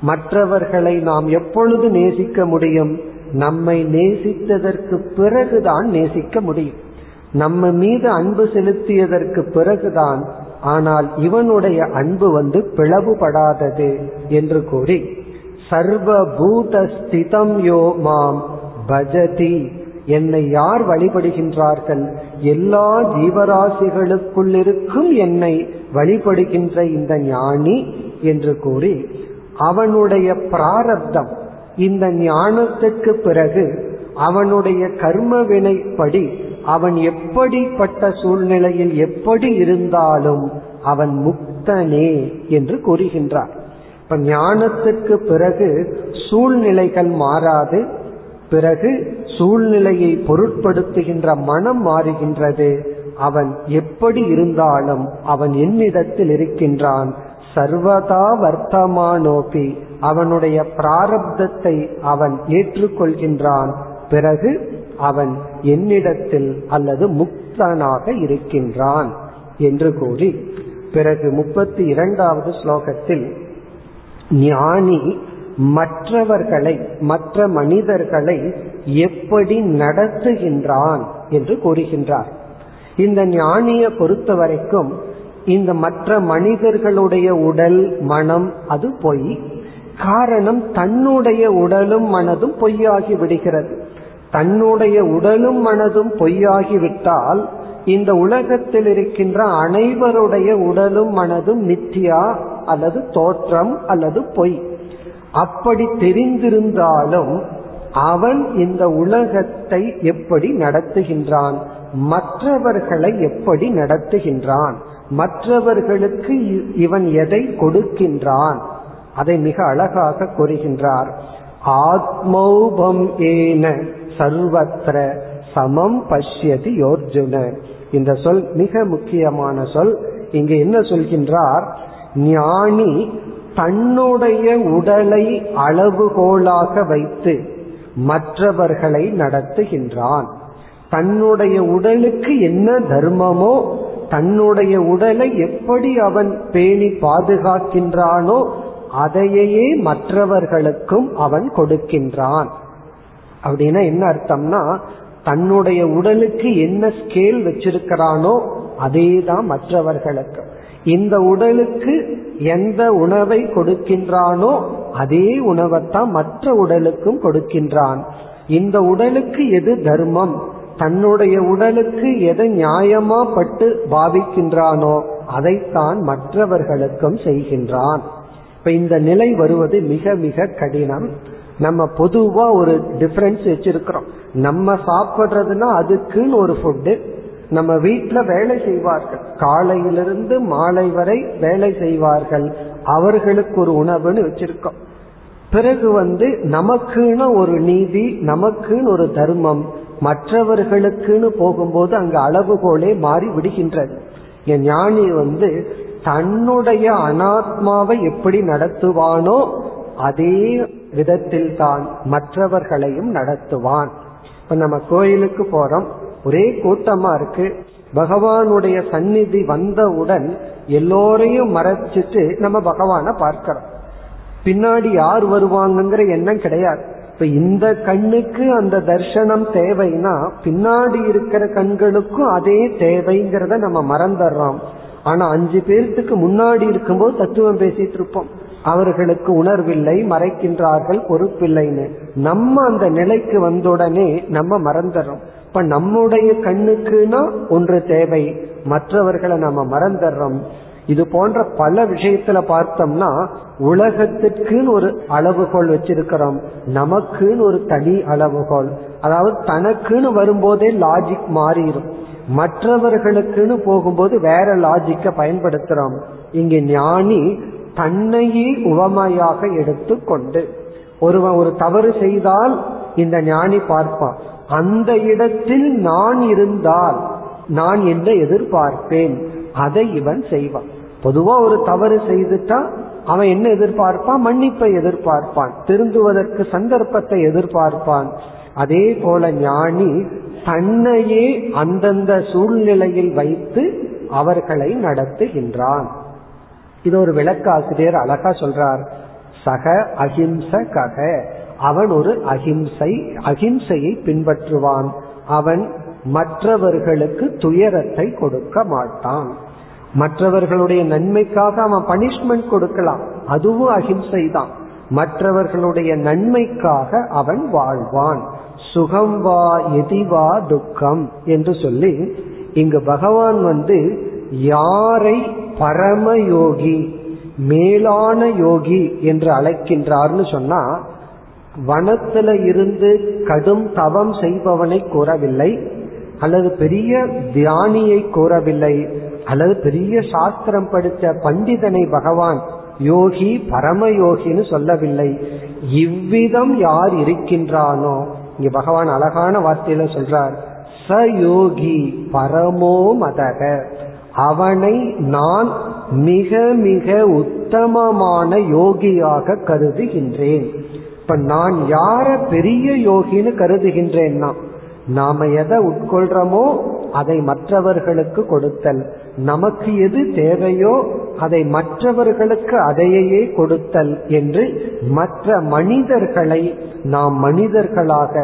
மற்றவர்களை நாம் எப்பொழுது நேசிக்க முடியும்? நம்மை நேசித்ததற்கு பிறகுதான் நேசிக்க முடியும். நம்ம மீது அன்பு செலுத்தியதற்கு பிறகுதான் ஆனால் இவனுடைய அன்பு வந்து பிளவுபடாதது என்று கூறி சர்வ ஸ்திதம் யோ மாம் பஜதி. என்னை யார் வழிபடுகின்றார்கள்? எல்லா ஜீவராசிகளுக்குள் இருக்கும் என்னை வழிபடுகின்ற இந்த ஞானி என்று கூறி அவனுடைய பிராரப்தம் இந்த ஞானத்துக்கு பிறகு அவனுடைய கர்ம வினைப்படி அவன் எப்படிப்பட்ட சூழ்நிலையில் எப்படி இருந்தாலும் அவன் முக்தனே என்று கூறுகின்றார். இப்ப ஞானத்துக்கு பிறகு சூழ்நிலைகள் மாறாது பிறகு சூழ்நிலையை பொருட்படுத்துகின்ற மனம் மாறுகின்றது. அவன் எப்படி இருந்தாலும் அவன் என்னிடத்தில் இருக்கின்றான். சர்வதா வர்த்தமானோபி. அவனுடைய பிராரப்தத்தை அவன் ஏற்றுக்கொள்கின்றான். பிறகு அவன் என்னிடத்தில் அல்லது முக்தனாக இருக்கின்றான் என்று கூறி பிறகு முப்பத்தி இரண்டாவது ஸ்லோகத்தில் ஞானி மற்றவர்களை மற்ற மனிதர்களை எப்படி நடத்துகின்றான் என்று கூறுகின்றார். இந்த ஞானியை பொறுத்த வரைக்கும் இந்த மற்ற மனிதர்களுடைய உடல் மனம் அது பொய். காரணம் தன்னுடைய உடலும் மனதும் பொய்யாகி விடுகிறது. தன்னுடைய உடலும் மனதும் பொய்யாகிவிட்டால் இந்த உலகத்தில் இருக்கின்ற அனைவருடைய உடலும் மனதும் மித்தியா அல்லது தோற்றம் அல்லது பொய். அப்படி தெரிந்திருந்தாலும் அவன் இந்த உலகத்தை எப்படி நடத்துகின்றான்? மற்றவர்களை எப்படி நடத்துகின்றான்? மற்றவர்களுக்கு இவன் எதை கொடுக்கின்றான்? அதை மிக அழகாக கூறுகின்றார். ஆத்மௌபம் ஏன சர்வத்திர சமம் பஷ்யதி யோர்ஜுன. இந்த சொல் மிக முக்கியமான சொல். இங்கு என்ன சொல்கின்றார்? ஞானி தன்னுடைய உடலை அளவுகோலாக வைத்து மற்றவர்களை நடத்துகின்றான். தன்னுடைய உடலுக்கு என்ன தர்மமோ தன்னுடைய உடலை எப்படி அவன் பேணி பாதுகாக்கின்றானோ அதையே மற்றவர்களுக்கும் அவன் கொடுக்கின்றான். அப்படின்னா என்ன அர்த்தம்னா தன்னுடைய உடலுக்கு என்ன ஸ்கேல் வச்சிருக்கிறானோ அதே தான் மற்றவர்களுக்கு. இந்த உடலுக்கு எந்த உணவை கொடுக்கின்றானோ அதே உணவைத்தான் மற்ற உடலுக்கும் கொடுக்கின்றான். இந்த உடலுக்கு எது தர்மம்? தன்னுடைய உடலுக்கு எதை நியாயமா பட்டு பாவிக்கின்றானோ அதைத்தான் மற்றவர்களுக்கும் செய்கின்றான். இப்ப இந்த நிலை வருவது மிக மிக கடினம். நம்ம பொதுவா ஒரு டிஃபரன்ஸ் வச்சிருக்கிறோம். நம்ம சாப்பிடுறதுன்னா அதுக்குன்னு ஒரு ஃபுட்டு நம்ம வீட்டுல வேலை செய்வார்கள். காலையிலிருந்து மாலை வரை வேலை செய்வார்கள். அவர்களுக்கு ஒரு உணவுன்னு வச்சிருக்கோம். பிறகு வந்து நமக்குன்னு ஒரு நீதி நமக்குன்னு ஒரு தர்மம் மற்றவர்களுக்குன்னு போகும்போது அங்கு அளவுகோலே மாறி விடுகின்றது. என் ஞானி வந்து தன்னுடைய அனாத்மாவை எப்படி நடத்துவானோ அதே விதத்தில் தான் மற்றவர்களையும் நடத்துவான். இப்ப நம்ம கோயிலுக்கு போறோம். ஒரே கூட்டமா இருக்கு. பகவானுடைய சந்நிதி வந்தவுடன் எல்லோரையும் மறைச்சிட்டு நம்ம பகவான பார்க்கிறோம். பின்னாடி யார் வருவாங்கங்கிற எண்ணம் கிடையாது. இப்ப இந்த கண்ணுக்கு அந்த தர்சனம் தேவைன்னா பின்னாடி இருக்கிற கண்களுக்கும் அதே தேவைங்கிறத நம்ம மறந்துடுறோம். ஆனா அஞ்சு பேர்த்துக்கு முன்னாடி இருக்கும்போது தத்துவம் பேசிட்டு இருப்போம். அவர்களுக்கு உணர்வில்லை மறைக்கின்றார்கள் பொறுப்பில்லைன்னு. நம்ம அந்த நிலைக்கு வந்தவுடனே நம்ம மறந்துடுறோம் இப்ப நம்முடைய கண்ணுக்குன்னா ஒன்று தேவை மற்றவர்களை நம்ம மறந்துடுறோம் இது போன்ற பல விஷயத்துல பார்த்தோம்னா உலகத்திற்குன்னு ஒரு அளவுகோல் வச்சிருக்கிறோம். நமக்குன்னு ஒரு தனி அளவுகோல். அதாவது தனக்குன்னு வரும்போதே லாஜிக் மாறிடும் மற்றவர்களுக்குன்னு போகும்போது வேற லாஜிக்க பயன்படுத்துறோம். இங்க ஞானி தன்னையே உவமையாக எடுத்துக்கொண்டு ஒருவன் ஒரு தவறு செய்தால் இந்த ஞானி பார்ப்பான். அந்த இடத்தில் நான் இருந்தால் நான் என்ன எதிர்பார்ப்பேன்? அதை இவன் செய்வான். பொதுவா ஒரு தவறு செய்துட்டா அவன் என்ன எதிர்பார்ப்பான்? மன்னிப்பை எதிர்பார்ப்பான். திருந்துவதற்கு சந்தர்ப்பத்தை எதிர்பார்ப்பான். அதே போல ஞானி தன்னையே அந்தந்த சூழ்நிலையில் வைத்து அவர்களை நடத்துகின்றான். இது ஒரு விளக்காசிரியர் அழகா சொல்றார். சக அஹிம்ச கக அவன் ஒரு அஹிம்சை அஹிம்சையை பின்பற்றுவான். அவன் மற்றவர்களுக்கு துயரத்தை கொடுக்க மாட்டான். மற்றவர்களுடைய நன்மைக்காக அவன் பனிஷ்மெண்ட் கொடுக்கலாம். அதுவும் அஹிம்சை தான் மற்றவர்களுடைய நன்மைக்காக அவன் வாழ்வான். சுகம் வா எதிவா துக்கம் என்று சொல்லி இங்கு பகவான் வந்து யாரை பரமயோகி மேலான யோகி என்று அழைக்கின்றார்னு சொன்னா வனத்துல இருந்து கடும் தவம் செய்பவனை கூறவில்லை அல்லது பெரிய தியானியை கூறவில்லை அல்லது பெரிய சாஸ்திரம் படித்த பண்டிதனை பகவான் யோகி பரமயோகின்னு சொல்லவில்லை. இவ்விதம் யார் இருக்கின்றானோ இங்க பகவான் அழகான வார்த்தையில சொல்றார் ச யோகி பரமோ மதக. அவனை நான் மிக மிக உத்தமமான யோகியாக கருதுகின்றேன். இப்ப நான் யார பெரிய யோகின்னு கருதுகின்றேன்னா நாம எதை உட்கொள்றோமோ அதை மற்றவர்களுக்கு கொடுத்தல். நமக்கு எது தேவையோ அதை மற்றவர்களுக்கு அதையே கொடுத்தல் என்று மற்ற மனிதர்களை நாம் மனிதர்களாக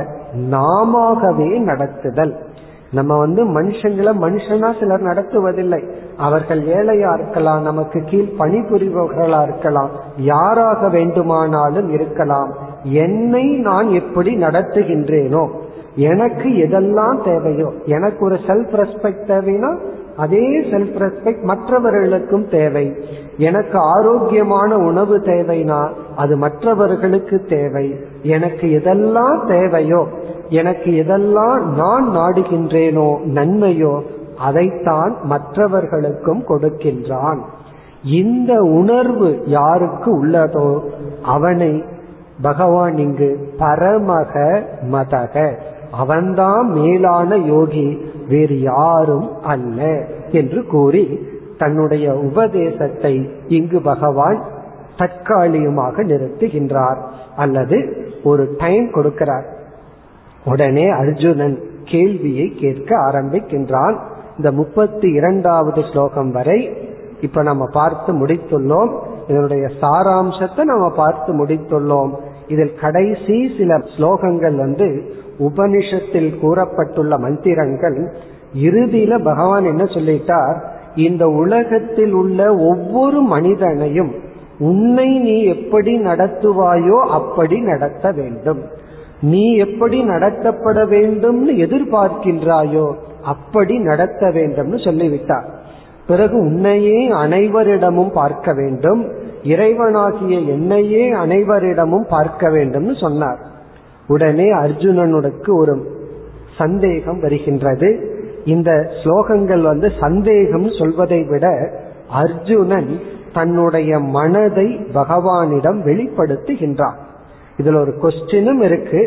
நாமவே நடத்துதல். நம்ம வந்து மனுஷங்களை மனுஷனா சிலர் நடத்துவதில்லை. அவர்கள் ஏழையா இருக்கலாம் நமக்கு கீழ் பணிபுரிபவர்களா இருக்கலாம் யாராக வேண்டுமானாலும் இருக்கலாம். என்னை நான் எப்படி நடத்துகின்றேனோ எனக்கு எதெல்லாம் தேவையோ எனக்கு ஒரு செல்ஃப் ரெஸ்பெக்ட் தேவைன்னா அதே செல்ஃப் ரெஸ்பெக்ட் மற்றவர்களுக்கும் தேவை. எனக்கு ஆரோக்கியமான உணவு தேவைனா அது மற்றவர்களுக்கு தேவை. எனக்கு எதெல்லாம் தேவையோ எனக்கு எதெல்லாம் நான் நாடுகின்றேனோ நன்மையோ அதைத்தான் மற்றவர்களுக்கும் கொடுக்கின்றான். இந்த உணர்வு யாருக்கு உள்ளதோ அவனை பகவான் இங்கு பரமக மதக. அவன்தான் மேலான யோகி வேறு யாரும் அல்ல என்று கூறி தன்னுடைய உபதேசத்தை இங்கு பகவான் தற்காலிகமாக நிறுத்துகின்றார். அல்லது ஒரு டைம் கொடுக்கிறார். உடனே அர்ஜுனன் கேள்வியை கேட்க ஆரம்பிக்கின்றான். இந்த முப்பத்தி இரண்டாவது ஸ்லோகம் வரை இப்ப நம்ம பார்த்து முடித்துள்ளோம். இதனுடைய சாராம்சத்தை நம்ம பார்த்து முடித்துள்ளோம். இதில் கடைசி சில ஸ்லோகங்கள் வந்து உபனிஷத்தில் கூறப்பட்டுள்ள மந்திரங்கள். இறுதியில பகவான் என்ன சொல்லிட்டார்? இந்த உலகத்தில் உள்ள ஒவ்வொரு மனிதனையும் உன்னை நீ எப்படி நடத்துவாயோ அப்படி நடத்த வேண்டும். நீ எப்படி நடத்தப்பட வேண்டும்னு எதிர்பார்க்கின்றாயோ அப்படி நடத்த வேண்டும்னு சொல்லிவிட்டார். பிறகு உன்னையே அனைவரிடமும் பார்க்க வேண்டும். இறைவனாகிய என்னையே அனைவரிடமும் பார்க்க வேண்டும்னு சொன்னார். உடனே அர்ஜுனனுக்கு ஒரு சந்தேகம் வருகின்றது. இந்த ஸ்லோகங்கள் வந்து சந்தேகம் சொல்வதை விட அர்ஜுனன் தன்னுடைய மனதை பகவானிடம் வெளிப்படுத்துகின்றான். இதுல ஒரு கொஸ்டினும் இருக்கு.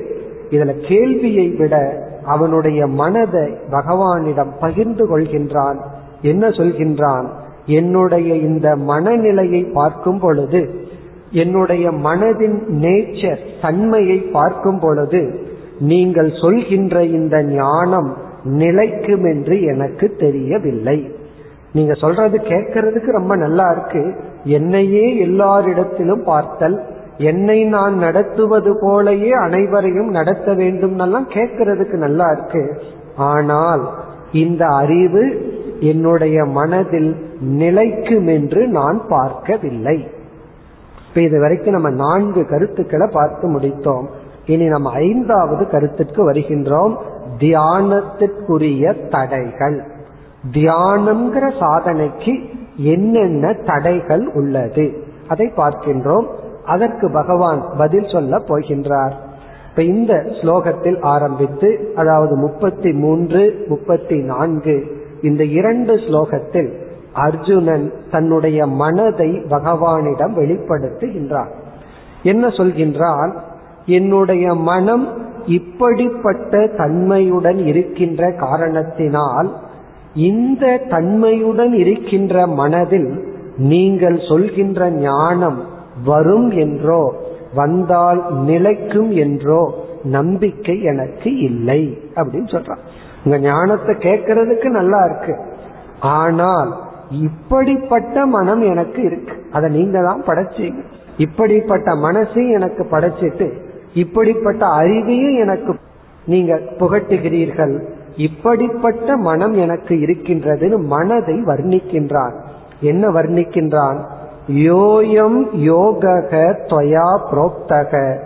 இதுல கேள்வியை விட அவனுடைய மனதை பகவானிடம் பகிர்ந்து கொள்கின்றான். என்ன சொல்கின்றான்? என்னுடைய இந்த மனநிலையை பார்க்கும் பொழுது என்னுடைய மனதின் நேச்சர் தன்மையை பார்க்கும் பொழுது நீங்கள் சொல்கின்ற இந்த ஞானம் நிலைக்கும் என்று எனக்கு தெரியவில்லை. நீங்க சொல்றது கேட்கறதுக்கு ரொம்ப நல்லா இருக்கு. என்னையே எல்லாரிடத்திலும் பார்த்தல் என்னை நான் நடத்துவது போலயே அனைவரையும் நடத்த வேண்டும் எல்லாம் கேட்கறதுக்கு நல்லா இருக்கு. ஆனால் இந்த அறிவு என்னுடைய மனதில் நிலைக்கும் என்று நான் பார்க்கவில்லை. இப்ப இது வரைக்கும் நம்ம நான்கு கருத்துக்களை பார்த்து முடித்தோம். இனி நம்ம ஐந்தாவது கருத்துக்கு வருகின்றோம். தியானத்திற்குரிய தடைகள். தியானம்ங்கிற சாதனைக்கு என்னென்ன தடைகள் உள்ளது? அதை பார்க்கின்றோம். அதற்கு பகவான் பதில் சொல்ல போகின்றார். இப்ப இந்த ஸ்லோகத்தில் ஆரம்பித்து அதாவது முப்பத்தி மூன்று முப்பத்தி நான்கு இந்த இரண்டு ஸ்லோகத்தில் அர்ஜுனன் தன்னுடைய மனதை பகவானிடம் வெளிப்படுத்துகின்றான் என்ன சொல்கின்றான் என்னுடைய மனம் இப்படிப்பட்ட தன்மையுடன் இருக்கின்ற காரணத்தினால் இந்த தன்மையுடன் இருக்கின்ற மனதில் நீங்கள் சொல்கின்ற ஞானம் வரும் என்றோ வந்தால் நிலைக்கும் என்றோ நம்பிக்கை எனக்கு இல்லை அப்படின்னு சொல்றான். உங்க ஞானத்தை கேட்கறதுக்கு நல்லா இருக்கு. ஆனால் இப்படிப்பட்ட மனம் எனக்கு இருக்கு. அதை நீங்க தான் படைச்சீங்க. இப்படிப்பட்ட மனசையும் எனக்கு படைச்சிட்டு இப்படிப்பட்ட அறிவையும் எனக்கு நீங்க புகட்டுகிறீர்கள். இப்படிப்பட்ட மனம் எனக்கு இருக்கின்றதுன்னு மனதை வர்ணிக்கின்றான். என்ன வர்ணிக்கின்றான்? யோயம் யோகக துவயா புரோக்தக.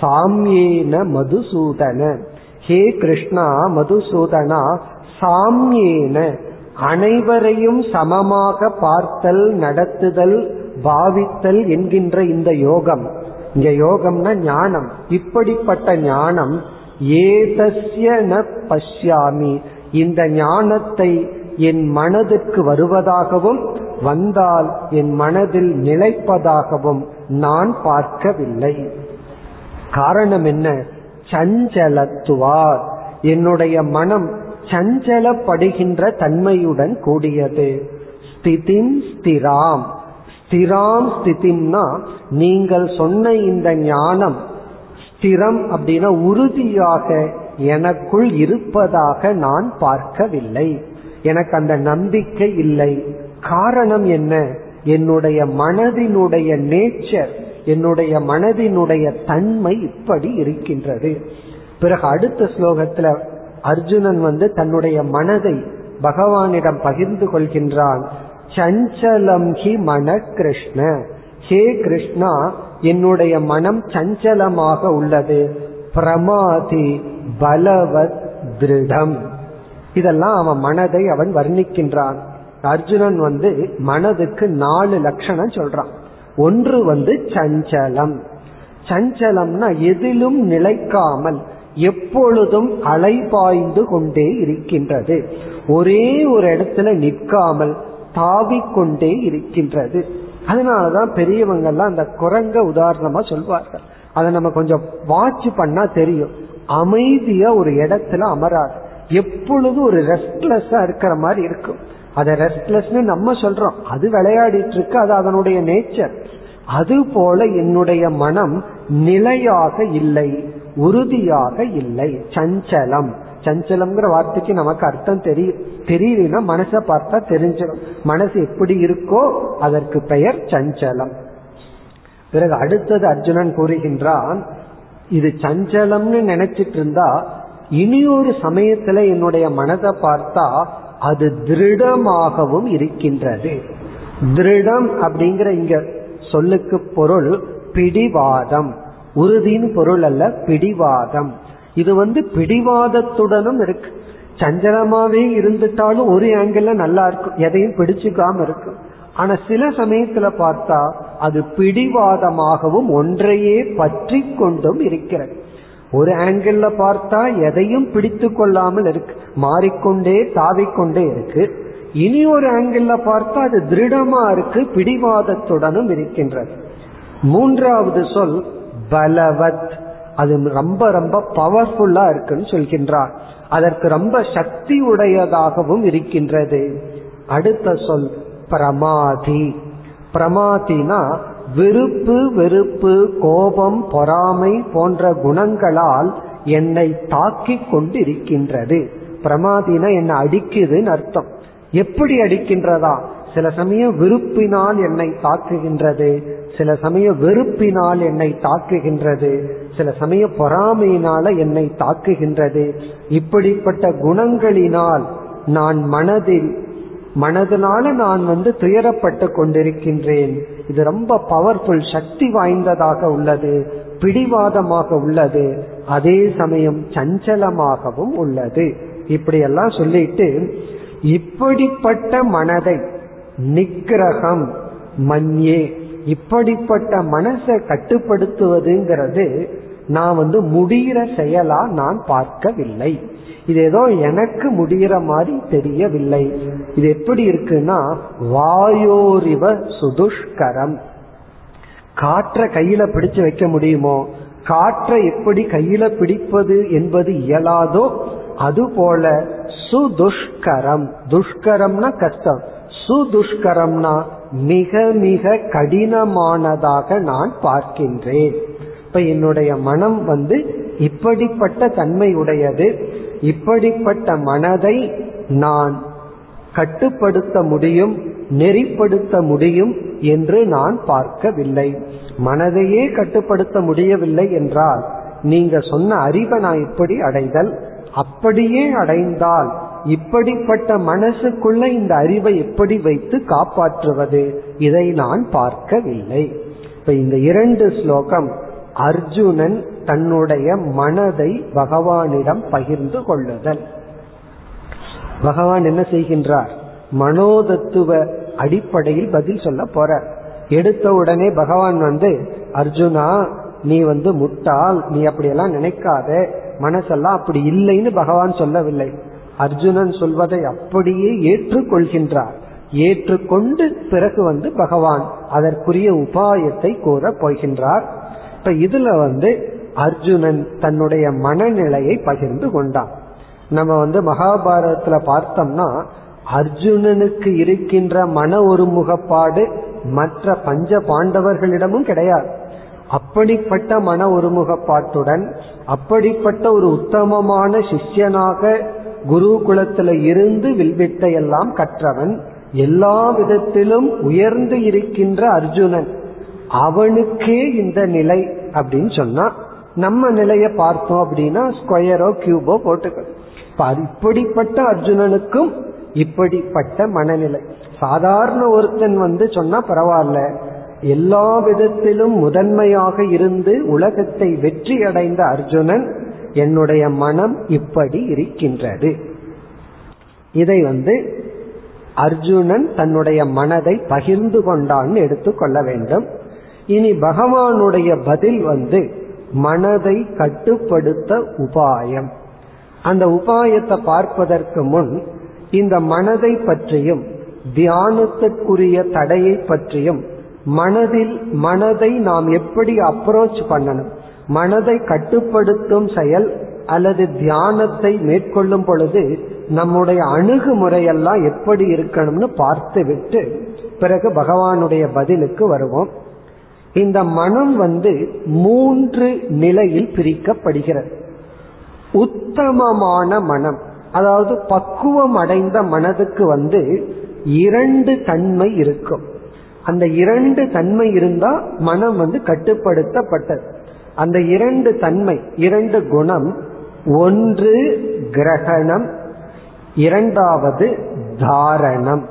சாம்யேன மதுசூதன. ஹே கிருஷ்ணா மதுசூதனா சாம்யேன. அனைவரையும் சமமாக பார்த்தல் நடத்துதல் பாவித்தல் என்கின்ற இந்த யோகம். இங்க யோகம்னா ஞானம். இப்படிப்பட்ட ஞானம் ஏதஸ்ய ந பஷ்யாமி. இந்த ஞானத்தை என் மனதுக்கு வருவதாகவும் வந்தால் என் மனதில் நிலைப்பதாகவும் நான் பார்க்கவில்லை. காரணம் என்ன? சஞ்சலத்துவார். என்னுடைய மனம் சஞ்சலப்படுகின்ற தன்மையுடன் கூடியது. ஸ்திதிம் ஸ்திராம். ஸ்திராம் ஸ்திதிம்னா நீங்கள் சொன்ன இந்த ஞானம் ஸ்திரம் அப்படின்னா உறுதியாக எனக்குள் இருப்பதாக நான் பார்க்கவில்லை. எனக்கு அந்த நம்பிக்கை இல்லை. காரணம் என்ன? என்னுடைய மனதினுடைய நேச்சர் என்னுடைய மனதினுடைய தன்மை இப்படி இருக்கின்றது. பிறகு அடுத்த ஸ்லோகத்துல அர்ஜுனன் வந்து தன்னுடைய மனதை பகவானிடம் பகிர்ந்து கொள்கின்றான். சஞ்சலம் ஹி மன கிருஷ்ண. ஹே கிருஷ்ணா என்னுடைய மனம் சஞ்சலமாக உள்ளது. பிரமாதி பலவத் திருடம். இதெல்லாம் அவன் மனதை அவன் வர்ணிக்கின்றான். அர்ஜுனன் வந்து மனதுக்கு நாலு லட்சணம் சொல்றான். ஒன்று வந்து சஞ்சலம். சஞ்சலம்னா எதிலும் நிலைக்காமல் எப்பொழுதும் அலைபாய்ந்து கொண்டே இருக்கின்றது. ஒரே ஒரு இடத்துல நிற்காமல் தாவிக்கொண்டே இருக்கின்றது. அதனாலதான் பெரியவங்கெல்லாம் அந்த குரங்க உதாரணமா சொல்வார்கள். அதை நம்ம கொஞ்சம் வாட்ச் பண்ணா தெரியும். அமைதியா ஒரு இடத்துல அமராது எப்பொழுதும் ஒரு ரெஸ்ட்லெஸ்ஸா இருக்கிற மாதிரி இருக்கும். அதை ரெஸ்ட்லெஸ்னு நம்ம சொல்றோம். அது விளையாடிட்டு இருக்கு அது அதனுடைய நேச்சர் அது போல என்னுடைய மனம் நிலையாக இல்லை உறுதியாக இல்லை. சஞ்சலம். சஞ்சலம்ங்கிற வார்த்தைக்கு நமக்கு அர்த்தம் தெரியும் தெரியலனா மனசை பார்த்தா தெரிஞ்சிடும். மனசு எப்படி இருக்கோ அதற்கு பெயர் சஞ்சலம். பிறகு அடுத்தது அர்ஜுனன் கூறுகின்றான் இது சஞ்சலம்னு நினைச்சிட்டு இருந்தா இனி ஒரு சமயத்துல என்னுடைய மனதை பார்த்தா அது திருடமாகவும் இருக்கின்றது. திருடம் அப்படிங்கிற இங்க சொல்லுக்கு பொருள் பிடிவாதம். உறுதியின் பொருள் அல்ல பிடிவாதம். இது வந்து பிடிவாதத்துடனும் இருக்கு. சஞ்சலமாவே இருந்துட்டாலும் ஒரு ஆங்கிள் நல்லா இருக்கும். எதையும் பிடிச்சுக்காம இருக்கும் ஆனா சில சமயத்துல பார்த்தா அது பிடிவாதமாகவும் ஒன்றையே பற்றி கொண்டும் இருக்கிறது. ஒரு ஆங்கிள் பார்த்தா எதையும் பிடித்து கொள்ளாமல் இருக்கு. மாறிக்கொண்டே தாவிக்கொண்டே இருக்கு. இனி ஒரு ஆங்கிள் பார்த்தா அது திருடமா இருக்கு பிடிவாதத்துடனும் இருக்கின்றது. மூன்றாவது சொல் பலவத். அது ரொம்ப ரொம்ப பவர்ஃபுல்லா இருக்குன்னு சொல்கின்றார். அதற்கு ரொம்ப சக்தி உடையதாகவும் இருக்கின்றது. அடுத்த சொல் பிரமாதி. பிரமாதினா விருப்பு வெறுப்பு கோபம் பொறாமை போன்ற குணங்களால் என்னை தாக்கிக் கொண்டிருக்கின்றது. பிரமாதினா என்னை அடிக்குதுன்னு அர்த்தம். எப்படி அடிக்கின்றதா? சில சமயம் விருப்பினால் என்னை தாக்குகின்றது. சில சமயம் வெறுப்பினால் என்னை தாக்குகின்றது. சில சமயம் பொறாமையினால என்னை தாக்குகின்றது. இப்படிப்பட்ட குணங்களினால் நான் மனதில் மனதினால நான் வந்து துயரப்பட்டு கொண்டிருக்கின்றேன். இது ரொம்ப பவர்ஃபுல் சக்தி வாய்ந்ததாக உள்ளது பிடிவாதமாக உள்ளது. அதே சமயம் சஞ்சலமாகவும் உள்ளது. இப்படியெல்லாம் சொல்லிட்டு இப்படிப்பட்ட மனதை நிக்கிரகம் மன்யே இப்படிப்பட்ட மனசை கட்டுப்படுத்துவதுங்கிறது நான் வந்து முடிகிற செயலா நான் பார்க்கவில்லை. இது ஏதோ எனக்கு முடிகிற மாதிரி தெரியவில்லை. இது எப்படி இருக்குன்னா வாயோரிவ சுதுஷ்கரம். காற்றை கையில பிடிச்சு வைக்க முடியுமோ? காற்றை எப்படி கையில பிடிப்பது என்பது இயலாதோ? அதுபோல சுதுஷ்கரம். துஷ்கரம்னா கஷ்டம். சுதுஷ்கரம்னா மிக மிக கடினமானதாக நான் பார்க்கின்றேன். இப்ப என்னுடைய மனம் வந்து இப்படிப்பட்ட தன்மை உடையது. இப்படிப்பட்ட மனதை நான் கட்டுப்படுத்த முடியும் நெறிப்படுத்த முடியும் என்று நான் பார்க்கவில்லை. மனதையே கட்டுப்படுத்த முடியவில்லை என்றால் நீங்க சொன்ன அறிவை நான் எப்படி அடைதல் அப்படியே அடைந்தால் இப்படிப்பட்ட மனசுக்குள்ள இந்த அறிவை எப்படி வைத்து காப்பாற்றுவது இதை நான் பார்க்கவில்லை. இப்ப இந்த இரண்டு ஸ்லோகம் அர்ஜுனன் தன்னுடைய மனதை பகவானிடம் பகிர்ந்து கொள்ளுதல். பகவான் என்ன செய்கின்றார்? மனோதத்துவ அடிப்படையில் பதில் சொல்ல போற எடுத்த உடனே பகவான் வந்து அர்ஜுனா நீ வந்து முட்டாள் நீ அப்படியெல்லாம் நினைக்காத. மனசெல்லாம் அப்படி இல்லைன்னு பகவான் சொல்லவில்லை. அர்ஜுனன் சொல்வதை அப்படியே ஏற்றுக்கொள்கின்றார். ஏற்றுக்கொண்டு பிறகு வந்து பகவான் அதற்குரிய உபாயத்தை கூற போகின்றார். இப்ப இதுல வந்து அர்ஜுனன் தன்னுடைய மனநிலையை பகிர்ந்து கொண்டான். நம்ம வந்து மகாபாரதத்துல பார்த்தோம்னா அர்ஜுனனுக்கு இருக்கின்ற மன ஒருமுகப்பாடு மற்ற பஞ்ச பாண்டவர்களிடமும் கிடையாது. அப்படிப்பட்ட மன ஒருமுகப்பாட்டுடன் அப்படிப்பட்ட ஒரு உத்தமமான சிஷ்யனாக குருகுலத்துல இருந்து வில்வித்தை எல்லாம் கற்றவன் எல்லா விதத்திலும் உயர்ந்து இருக்கின்ற அர்ஜுனன். அவனுக்கே இந்த நிலை அப்படின்னு சொன்னா நம்ம நிலைய பார்த்தோம் அப்படின்னா ஸ்கொயரோ கியூபோ போட்டுக்கணும். இப்படிப்பட்ட அர்ஜுனனுக்கும் இப்படிப்பட்ட மனநிலை. சாதாரண ஒருத்தன் வந்து சொன்னா பரவாயில்ல எல்லா விதத்திலும் முதன்மையாக இருந்து உலகத்தை வெற்றி அடைந்த அர்ஜுனன் என்னுடைய மனம் இப்படி இருக்கின்றது. இதை வந்து அர்ஜுனன் தன்னுடைய மனதை பகிர்ந்து கொண்டான்னு எடுத்துக்கொள்ள வேண்டும். இனி பகவானுடைய பதில் வந்து மனதை கட்டுப்படுத்த உபாயம். அந்த உபாயத்தை பார்ப்பதற்கு முன் இந்த மனதை பற்றியும் தியானத்திற்குரிய தடையை பற்றியும் மனதில் மனதை நாம் எப்படி அப்ரோச் பண்ணணும்? மனதை கட்டுப்படுத்தும் செயல் அல்லது தியானத்தை மேற்கொள்ளும் பொழுது நம்முடைய அணுகுமுறையெல்லாம் எப்படி இருக்கணும்னு பார்த்துவிட்டு பிறகு பகவானுடைய பதிலுக்கு வருவோம். இந்த மனம் வந்து மூன்று நிலையில் பிரிக்கப்படுகிறது. உத்தமமான மனம் அதாவது பக்குவம் அடைந்த மனதுக்கு வந்து இரண்டு தன்மை இருக்கும். அந்த இரண்டு தன்மை இருந்தா மனம் வந்து கட்டுப்படுத்தப்பட்டது. அந்த இரண்டு தன்மை இரண்டு குணம் ஒன்று கிரகணம் இரண்டாவது தாரணம்.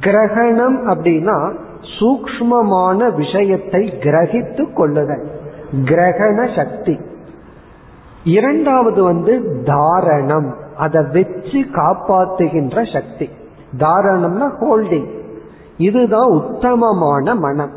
கிரகணம் அப்படின்னா சூக்மமான விஷயத்தை கிரகித்து கொள்ளுதல். கிரகண சக்தி. இரண்டாவது வந்து தாரணம். அதை வச்சு காப்பாத்துகின்ற சக்தி. தாரணம்னா ஹோல்டிங் இதுதான் உத்தமமான மனம்.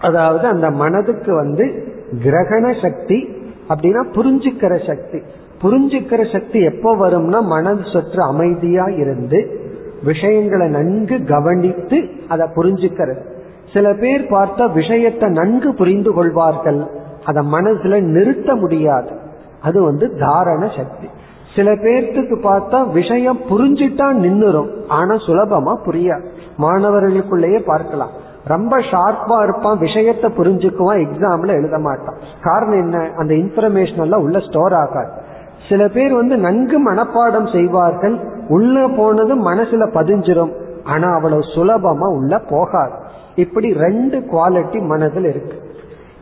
அதாவது அந்த மனதுக்கு வந்து கிரகண சக்தி அப்படின்னா புரிஞ்சுக்கிற சக்தி. புரிஞ்சுக்கிற சக்தி எப்போ வரும்னா மனது சற்று அமைதியா இருந்து விஷயங்களை நன்கு கவனித்து அதை புரிஞ்சுக்கிறது. சில பேர் பார்த்தா விஷயத்தை நன்கு புரிந்து கொள்வார்கள். அதை மனசுல நிறுத்த முடியாது. அது வந்து தாரண சக்தி. சில பேர்த்துக்கு பார்த்தா விஷயம் புரிஞ்சுட்டா நின்னுரும். ஆனா சுலபமா புரியாது. மாணவர்களுக்குள்ளேயே பார்க்கலாம். ரொம்ப ஷார்ப்பா இருப்பான் விஷயத்தை புரிஞ்சுக்குவான் எக்ஸாம்ல எழுத மாட்டான். காரணம் என்ன? அந்த இன்ஃபர்மேஷன் எல்லாம் உள்ள ஸ்டோர் ஆகாது. சில பேர் வந்து நன்கு மனப்பாடம் செய்வார்கள். உள்ள போனது மனசுல பதிஞ்சிரும். ஆனா அவ்வளவு சுலபமா உள்ள போகாது. இப்படி ரெண்டு குவாலிட்டி மனதில் இருக்கு.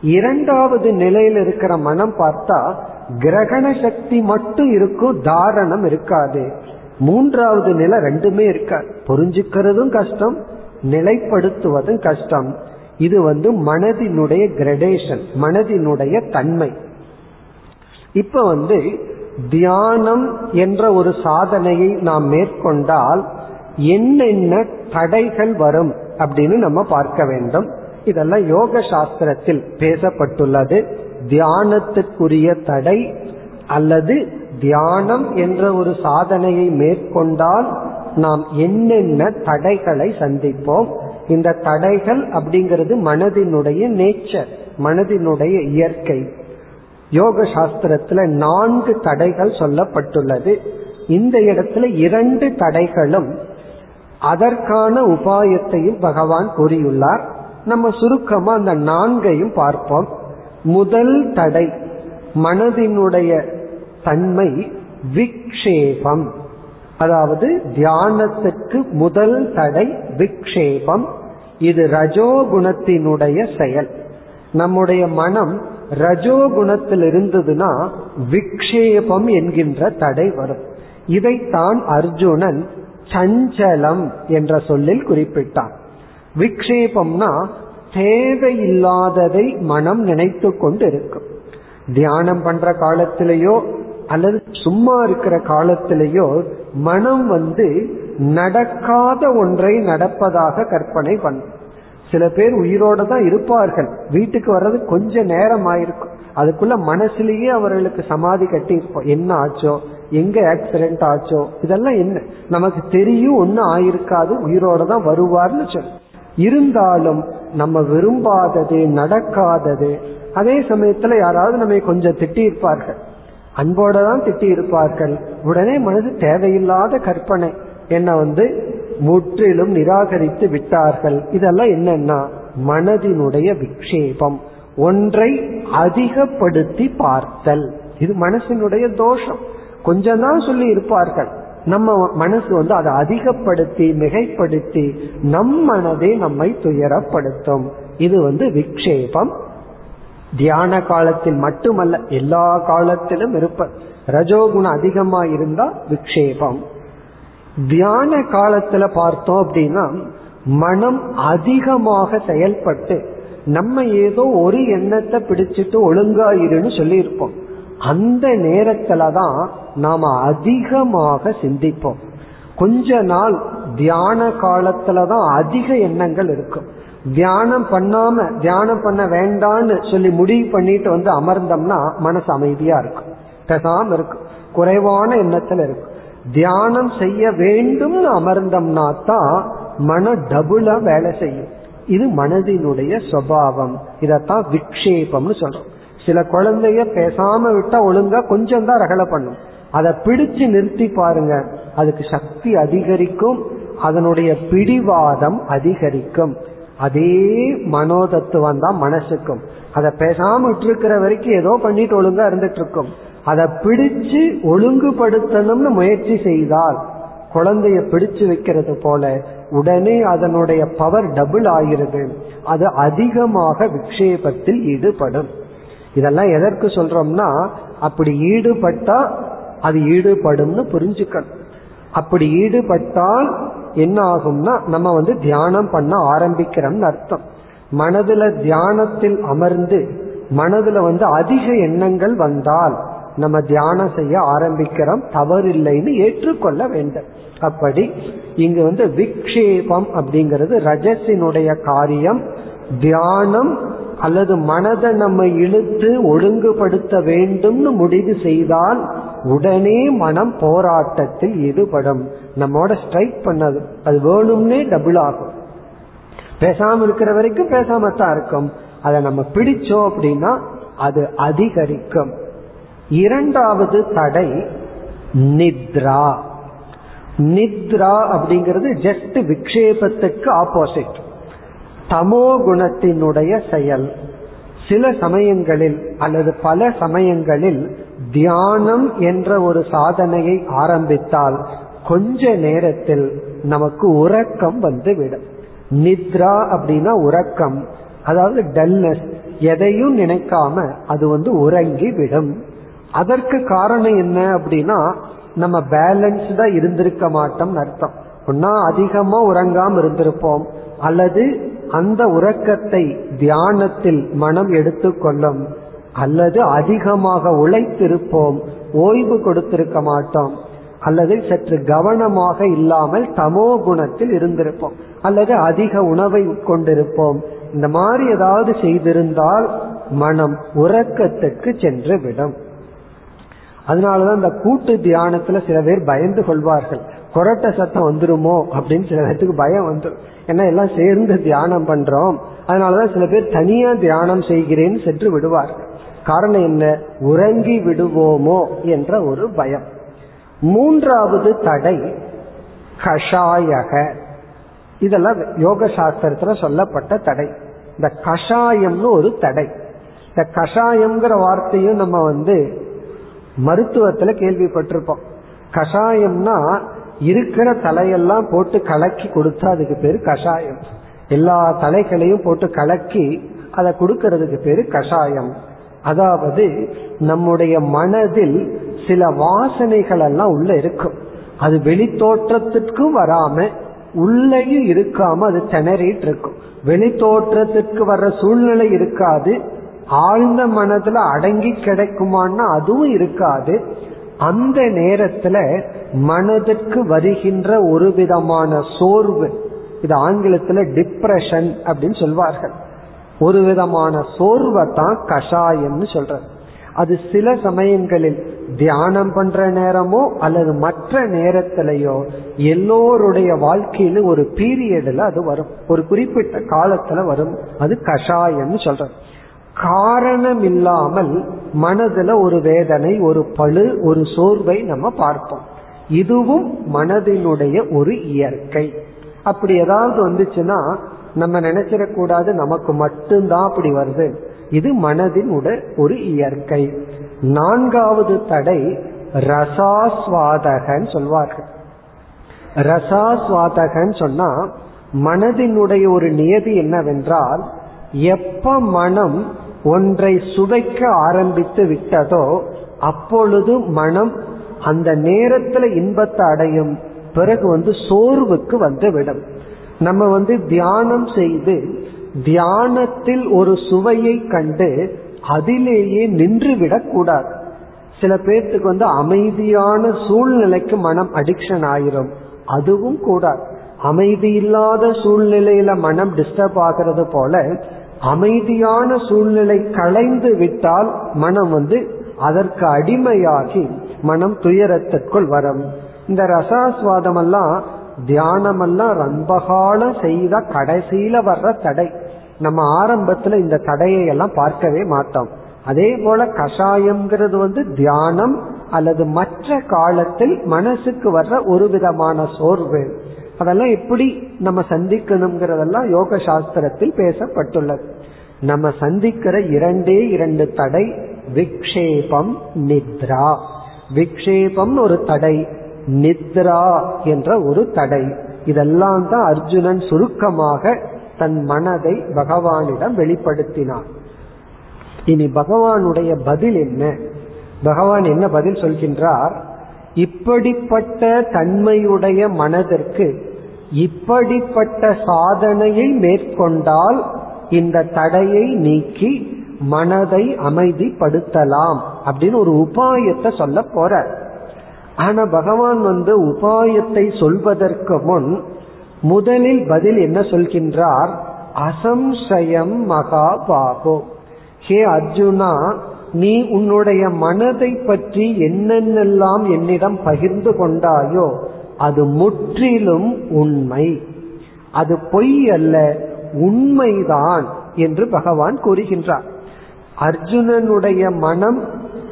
இரண்டாவது நிலையில் இருக்கிற மனம் பார்த்தா கிரகண சக்தி மட்டும் இருக்கும் தாரணம் இருக்காது. மூன்றாவது நிலை ரெண்டுமே இருக்காது. புரிஞ்சுக்கிறதும் கஷ்டம் நிலைப்படுத்துவதும் கஷ்டம். இது வந்து மனதினுடைய கிரடேஷன் மனதினுடைய தன்மை. இப்ப வந்து தியானம் என்ற ஒரு சாதனையை நாம் மேற்கொண்டால் என்னென்ன தடைகள் வரும் அப்படின்னு நம்ம பார்க்க வேண்டும். இதெல்லாம் யோக சாஸ்திரத்தில் பேசப்பட்டுள்ளது. தியானத்துக்குரிய தடை அல்லது தியானம் என்ற ஒரு சாதனையை மேற்கொண்டால் நாம் என்னென்ன தடைகளை சந்திப்போம். இந்த தடைகள் அப்படிங்கிறது மனதினுடைய நேச்சர் மனதினுடைய இயற்கை. யோக சாஸ்திரத்துல நான்கு தடைகள் சொல்லப்பட்டுள்ளது. இந்த இடத்துல இரண்டு தடைகளும் அதற்கான உபாயத்தையும் பகவான் கூறியுள்ளார். நம்ம சுருக்கமா அந்த நான்கையும் பார்ப்போம். முதல் தடை மனதினுடைய தன்மை விக்ஷேபம். அதாவது தியானத்துக்கு முதல் தடை விக்ஷேபம். இது ரஜோகுணத்தினுடைய செயல். நம்முடைய மனம் ரஜோகுணத்தில் இருந்ததுன்னா விக்ஷேபம் என்கின்ற தடை வரும். இதைத்தான் அர்ஜுனன் சஞ்சலம் என்ற சொல்லில் குறிப்பிட்டான் விக்ஷேபம்னா தேவையில்லாததை மனம் நினைத்து கொண்டு இருக்கும் தியானம் பண்ற காலத்திலேயோ அல்லது சும்மா இருக்கிற காலத்திலேயோ மனம் வந்து நடக்காத ஒன்றை நடப்பதாக கற்பனை பண்ணும். சில பேர் உயிரோட தான் இருப்பார்கள். வீட்டுக்கு வர்றது கொஞ்ச நேரம் ஆயிருக்கும் அதுக்குள்ள மனசுலயே அவர்களுக்கு சமாதி கட்டி இருப்போம் என்ன ஆச்சோ? எங்க ஆக்சிடென்ட் ஆச்சோ? இதெல்லாம் என்ன? நமக்கு தெரியும் ஒன்னும் ஆயிருக்காது. உயிரோட தான் வருவார்னு சொல்லு. இருந்தாலும் நம்ம விரும்பாதது நடக்காதது அதே சமயத்துல யாராவது நம்ம கொஞ்சம் திட்டி இருப்பார்கள் அன்போட தான் திட்டி இருப்பார்கள் உடனே மனது தேவையில்லாத கற்பனை. என்ன வந்து முற்றிலும் நிராகரித்து விட்டார்கள். இதெல்லாம் என்னன்னா மனதினுடைய விக்ஷேபம். ஒன்றை அதிகப்படுத்தி பார்த்தல். இது மனசினுடைய தோஷம். கொஞ்சம் தான் சொல்லி இருப்பார்கள். நம்ம மனசு வந்து அதை அதிகப்படுத்தி மிகைப்படுத்தி நம் மனதே நம்மை துயரப்படுத்தும். இது வந்து விக்ஷேபம். தியான காலத்தில் மட்டுமல்ல எல்லா காலத்திலும் இருப்ப ரஜோகுணம் அதிகமா இருந்தா விக்ஷேபம். தியான காலத்துல பார்த்தோம் அப்படின்னா மனம் அதிகமாக செயல்பட்டு நம்ம ஏதோ ஒரு எண்ணத்தை பிடிச்சிட்டு ஒழுங்காயிருன்னு சொல்லியிருப்போம். அந்த நேரத்துல தான் நாம அதிகமாக சிந்திப்போம். கொஞ்ச நாள் தியான காலத்துல தான் அதிக எண்ணங்கள் இருக்கும். தியானம் பண்ணாம தியானம் பண்ண வேண்டான்னு சொல்லி முடிவு பண்ணிட்டு வந்து அமர்ந்தோம்னா மனசு அமைதியா இருக்கும். பெசாம இருக்கும். குறைவான எண்ணத்துல இருக்கும். தியானம் செய்ய வேண்டும்னு அமர்ந்தோம்னா தான் மன டபுளா வேலை செய்யும். இது மனதினுடைய சுவாவம் இதத்தான் விக்ஷேபம்னு சொல்றோம். சில குழந்தைய பேசாம விட்டா ஒழுங்கா கொஞ்சம் தான் ரகலை பண்ணும். அதை பிடிச்சு நிறுத்தி பாருங்க. அதுக்கு சக்தி அதிகரிக்கும். அதனுடைய பிடிவாதம் அதிகரிக்கும். அதே மனோதத்துவம் தான் மனசுக்கும். அதை பேசாம விட்டுருக்கிற வரைக்கும் ஏதோ பண்ணிட்டு ஒழுங்கா இருந்துட்டு இருக்கும். அதை பிடிச்சு ஒழுங்குபடுத்தணும்னு முயற்சி செய்தால் குழந்தைய பிடிச்சு வைக்கிறது போல உடனே அதனுடைய பவர் டபுள் ஆகிறது. அது அதிகமாக விக்ஷேபத்தில் ஈடுபடும். இதெல்லாம் எதற்கு சொல்றோம்னா அப்படி ஈடுபட்டா அது ஈடுபடும்னு புரிஞ்சுக்கணும். அப்படி ஈடுபட்டால் என்ன ஆகும்னா நம்ம வந்து தியானம் பண்ண ஆரம்பிக்கிறோம்னு அர்த்தம். மனதுல தியானத்தில் அமர்ந்து மனதுல வந்து அதிக எண்ணங்கள் வந்தால் நம்ம தியானம் செய்ய ஆரம்பிக்கிறோம் தவறில்லைன்னு ஏற்றுக்கொள்ள வேண்டும். அப்படி இங்கு வந்து விக்ஷேபம் அப்படிங்கிறது ரஜசினுடைய காரியம். தியானம் அல்லது மனதை நம்ம இழுத்து ஒழுங்குபடுத்த வேண்டும்னு முடிவு செய்தால் உடனே மனம் போராட்டத்தில் ஈடுபடும். நம்மோட ஸ்ட்ரைக் பண்ணது. அது வேணும்னே டபுள் ஆகும். பேசாம இருக்கிற வரைக்கும் பேசாமத்தான் தான் இருக்கும். அதை நம்ம பிடிச்சோம் அப்படின்னா அது அதிகரிக்கும். இரண்டாவது தடை நித்ரா. நித்ரா அப்படிங்கிறது ஜஸ்ட் விக்ஷேபத்துக்கு ஆப்போசிட் தமோ குணத்தினுடைய செயல். சில சமயங்களில் அல்லது பல சமயங்களில் தியானம் என்ற ஒரு சாதனையை ஆரம்பித்தால் கொஞ்ச நேரத்தில் நமக்கு உறக்கம் வந்து விடும் நித்ரா அப்படின்னா உறக்கம். அதாவது டல்னஸ் எதையும் நினைக்காம அது வந்து உறங்கி விடும் அதற்கு காரணம் என்ன அப்படின்னா நம்ம பேலன்ஸ்டா இருந்திருக்க மாட்டோம் அர்த்தம். ஒன்னா அதிகமா உறங்காம இருந்திருப்போம் அல்லது அந்த உறக்கத்தை தியானத்தில் மனம் எடுத்துக்கொள்ளும் அல்லது அதிகமாக உழைத்திருப்போம் ஓய்வு கொடுத்திருக்க மாட்டோம் அல்லது சற்று கவனமாக இல்லாமல் தமோ குணத்தில் இருந்திருப்போம் அல்லது அதிக உணவை உட்கொண்டிருப்போம் இந்த மாதிரி ஏதாவது செய்திருந்தால் மனம் உறக்கத்துக்கு சென்று விடும். அதனாலதான் இந்த கூட்டு தியானத்துல சில பேர் பயந்து கொள்வார்கள். கொரட்ட சத்தம் வந்துருமோ அப்படின்னு சில பேர்த்துக்கு பயம் வந்துடும் ஏன்னா எல்லாம் சேர்ந்து தியானம் பண்றோம். அதனாலதான் சில பேர் தனியா தியானம் செய்கிறேன்னு சென்று விடுவார் காரணம் என்ன? உறங்கி விடுவோமோ என்ற ஒரு பயம். மூன்றாவது தடை கஷாயக. இதெல்லாம் யோக சாஸ்திரத்துல சொல்லப்பட்ட தடை. இந்த கஷாயம்னு ஒரு தடை. இந்த கஷாயம்ங்கிற வார்த்தையும் நம்ம வந்து மருத்துவத்துல கேள்விப்பட்டிருப்போம். கஷாயம்னா இருக்கிற தலையெல்லாம் போட்டு கலக்கி கொடுத்தா அதுக்கு பேரு கஷாயம். எல்லா தலைகளையும் போட்டு கலக்கி அதை கொடுக்கறதுக்கு பேரு கஷாயம். அதாவது நம்முடைய மனதில் சில வாசனைகள் எல்லாம் உள்ள இருக்கும். அது வெளி தோற்றத்திற்கும் வராம உள்ளேயும் இருக்காம அது திணறிட்டு இருக்கும். வெளி தோற்றத்திற்கு வர்ற சூழ்நிலை இருக்காது. ஆழ்ந்த மனதுல அடங்கி கிடைக்குமான்னா அதுவும் இருக்காது. அந்த நேரத்துல மனதுக்கு வருகின்ற ஒரு விதமான சோர்வு இது ஆங்கிலத்துல டிப்ரெஷன் அப்படின்னு சொல்வார்கள். ஒரு விதமான சோர்வை தான் கஷாயம்னு சொல்றது அது சில சமயங்களில் தியானம் பண்ற நேரமோ அல்லது மற்ற நேரத்திலேயோ எல்லோருடைய வாழ்க்கையில ஒரு பீரியட்ல அது வரும். ஒரு குறிப்பிட்ட காலத்துல வரும். அது கஷாயம்னு சொல்றது காரணம் இல்லாமல் மனதுல ஒரு வேதனை ஒரு பழு ஒரு சோர்வை நம்ம பார்ப்போம் இதுவும் மனதினுடைய ஒரு இயற்கை. அப்படி ஏதாவது வந்துச்சுன்னா நம்ம நினைச்சிடக்கூடாது நமக்கு மட்டும்தான் அப்படி வருது. இது மனதினுட ஒரு இயற்கை. நான்காவது தடை ரசாஸ்வாதகன்னு சொல்வார்கள். ரசாஸ்வாதகன்னு சொன்னா மனதினுடைய ஒரு நியதி என்னவென்றால் எப்ப மனம் ஒன்றை சுவைக்க ஆரம்பித்து விட்டதோ அப்பொழுது மனம் அந்த நேரத்துல இன்பத்தை அடையும். பிறகு வந்து சோர்வுக்கு வந்து விடும் நம்ம வந்து தியானம் செய்து தியானத்தில் ஒரு சுவையை கண்டு அதிலேயே நின்று விடக்கூடாது சில பேர்த்துக்கு வந்து அமைதியான சூழ்நிலைக்கு மனம் அடிக்ஷன் ஆயிரும். அதுவும் கூடாது. அமைதி இல்லாத சூழ்நிலையில மனம் டிஸ்டர்ப் ஆகிறது போல அமைதியான சூழ்நிலை களைந்து விட்டால் மனம் வந்து அதற்கு அடிமையாகி மனம் துயரத்திற்குள் வரும். இந்த ரசாஸ்வாதம் எல்லாம் தியானம் எல்லாம் ரொம்ப காலம் செய்த கடைசியில வர்ற தடை. நம்ம ஆரம்பத்துல இந்த தடையை எல்லாம் பார்க்கவே மாட்டோம். அதே போல கஷாயம்ங்கிறது வந்து தியானம் அல்லது மற்ற காலத்தில் மனசுக்கு வர்ற ஒரு விதமான சோர்வு. அதெல்லாம் எப்படி நம்ம சந்திக்கணுங்கிறதெல்லாம் யோக சாஸ்திரத்தில் பேசப்பட்டுள்ளது. நம்ம சந்திக்கிற இரண்டே இரண்டு தடை விக்ஷேபம் நித்ரா. விக்ஷேபம் ஒரு தடை நித்ரா என்ற ஒரு தடை. இதெல்லாம் தான் அர்ஜுனன் சுருக்கமாக தன் மனதை பகவானிடம் வெளிப்படுத்தினான். இனி பகவானுடைய பதில் என்ன? பகவான் என்ன பதில் சொல்கின்றார்? இப்படிப்பட்ட தன்மையுடைய மனதிற்கு இப்படிப்பட்ட சாதனையை மேற்கொண்டால் இந்த தடையை நீக்கி மனதை அமைதிப்படுத்தலாம் அப்படின்னு ஒரு உபாயத்தை சொல்ல போற. ஆனா பகவான் வந்து உபாயத்தை சொல்வதற்கு முன் முதலில் பதில் என்ன சொல்கின்றார்? அசம்சயம் மகாபாகோ ஹே அர்ஜுனா நீ உன்னுடைய மனதை பற்றி என்னென்னெல்லாம் என்னிடம் பகிர்ந்து கொண்டாயோ அது முற்றிலும் உண்மை. அது பொய் அல்ல உண்மைதான் என்று பகவான் கூறுகின்றார். அர்ஜுனனுடைய மனம்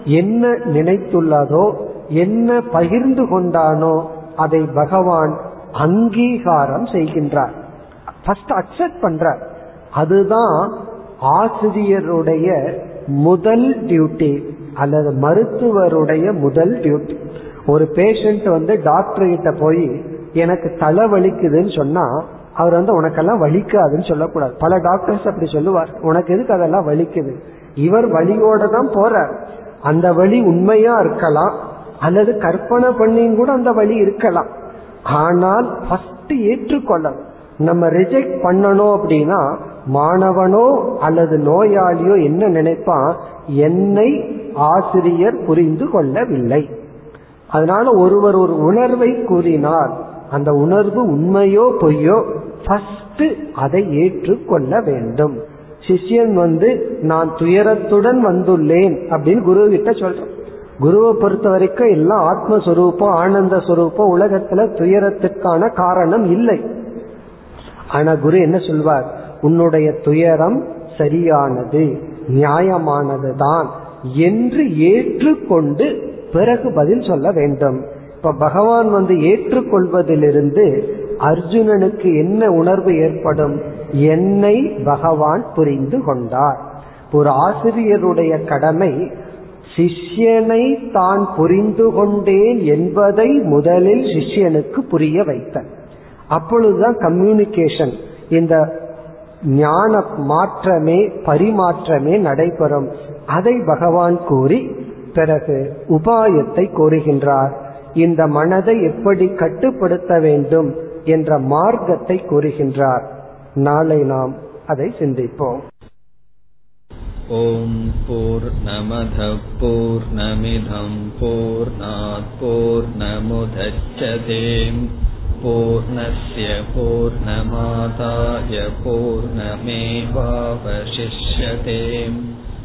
என்ன நினைத்துள்ளதோ என்ன பகிர்ந்து கொண்டானோ அதை பகவான் அங்கீகாரம் செய்கின்றார். அக்செப்ட் பண்றார். அதுதான் ஆசிரியருடைய முதல் டியூட்டி அல்லது மருத்துவருடைய முதல் டியூட்டி ஒரு பேஷண்ட் வந்து டாக்டர் கிட்ட போய் எனக்கு தலை வலிக்குதுன்னு சொன்னா அவர் வந்து உனக்கெல்லாம் வலிக்காதுன்னு சொல்லக்கூடாது. பல டாக்டர்ஸ் அப்படி சொல்லுவார். உனக்கு எதுக்கு அதெல்லாம் வலிக்குது? இவர் வழியோட தான் போறார். அந்த வழி உண்மையா இருக்கலாம் அல்லது கற்பனை பண்ணியும் கூட அந்த வழி இருக்கலாம். ஆனால் ஃபர்ஸ்ட் ஏற்றுக்கொள்ளணும். நம்ம ரிஜெக்ட் பண்ணணும் அப்படின்னா மாணவனோ அல்லது நோயாளியோ என்ன நினைப்பான்? என்னை ஆசிரியர் புரிந்து கொள்ளவில்லை. அதனால ஒருவர் ஒரு உணர்வை கூறினார். அந்த உணர்வு உண்மையோ பொய்யோ ஃபர்ஸ்ட் அதை ஏற்றுக்கொள்ள வேண்டும். சிஷ்யன் வந்து நான் துயரத்துடன் வந்துள்ளேன் அப்படின்னு குரு கிட்ட சொல்றேன். குருவை பொறுத்த வரைக்கும் எல்லாம் ஆத்மஸ்வரூபம் ஆனந்த சுரூபம் உலகத்துல துயரத்துக்கான காரணம் இல்லை. ஆனா குரு என்ன சொல்வார்? உன்னுடைய துயரம் சரியானது நியாயமானது தான் என்று ஏற்றுக்கொண்டு பிறகு பதில் சொல்ல வேண்டும். இப்ப பகவான் வந்து ஏற்றுக்கொள்வதிலிருந்து அர்ஜுனனுக்கு என்ன உணர்வு ஏற்படும்? என்னை பகவான் புரிந்து கொண்டார். ஒரு ஆசிரியருடைய கடமை சிஷ்யனை தான் புரிந்து கொண்டேன் என்பதை முதலில் சிஷ்யனுக்கு புரிய வைத்த அப்பொழுதுதான் கம்யூனிகேஷன் இந்த ஞான மாற்றமே பரிமாற்றமே நடைபெறும். அதை பகவான் கூறி பிறகு உபாயத்தை கூறுகின்றார் இந்த மனதை எப்படி கட்டுப்படுத்த வேண்டும் என்ற மார்க்கத்தை கூறுகின்றார் நாளை நாம் அதை சிந்திப்போம் ॐ पूर्णमधः पूर्णमिधम् पूर्णात् पूर्णमुदच्छते पूर्णस्य पूर्णमादाय पूर्णमेवावशिष्यते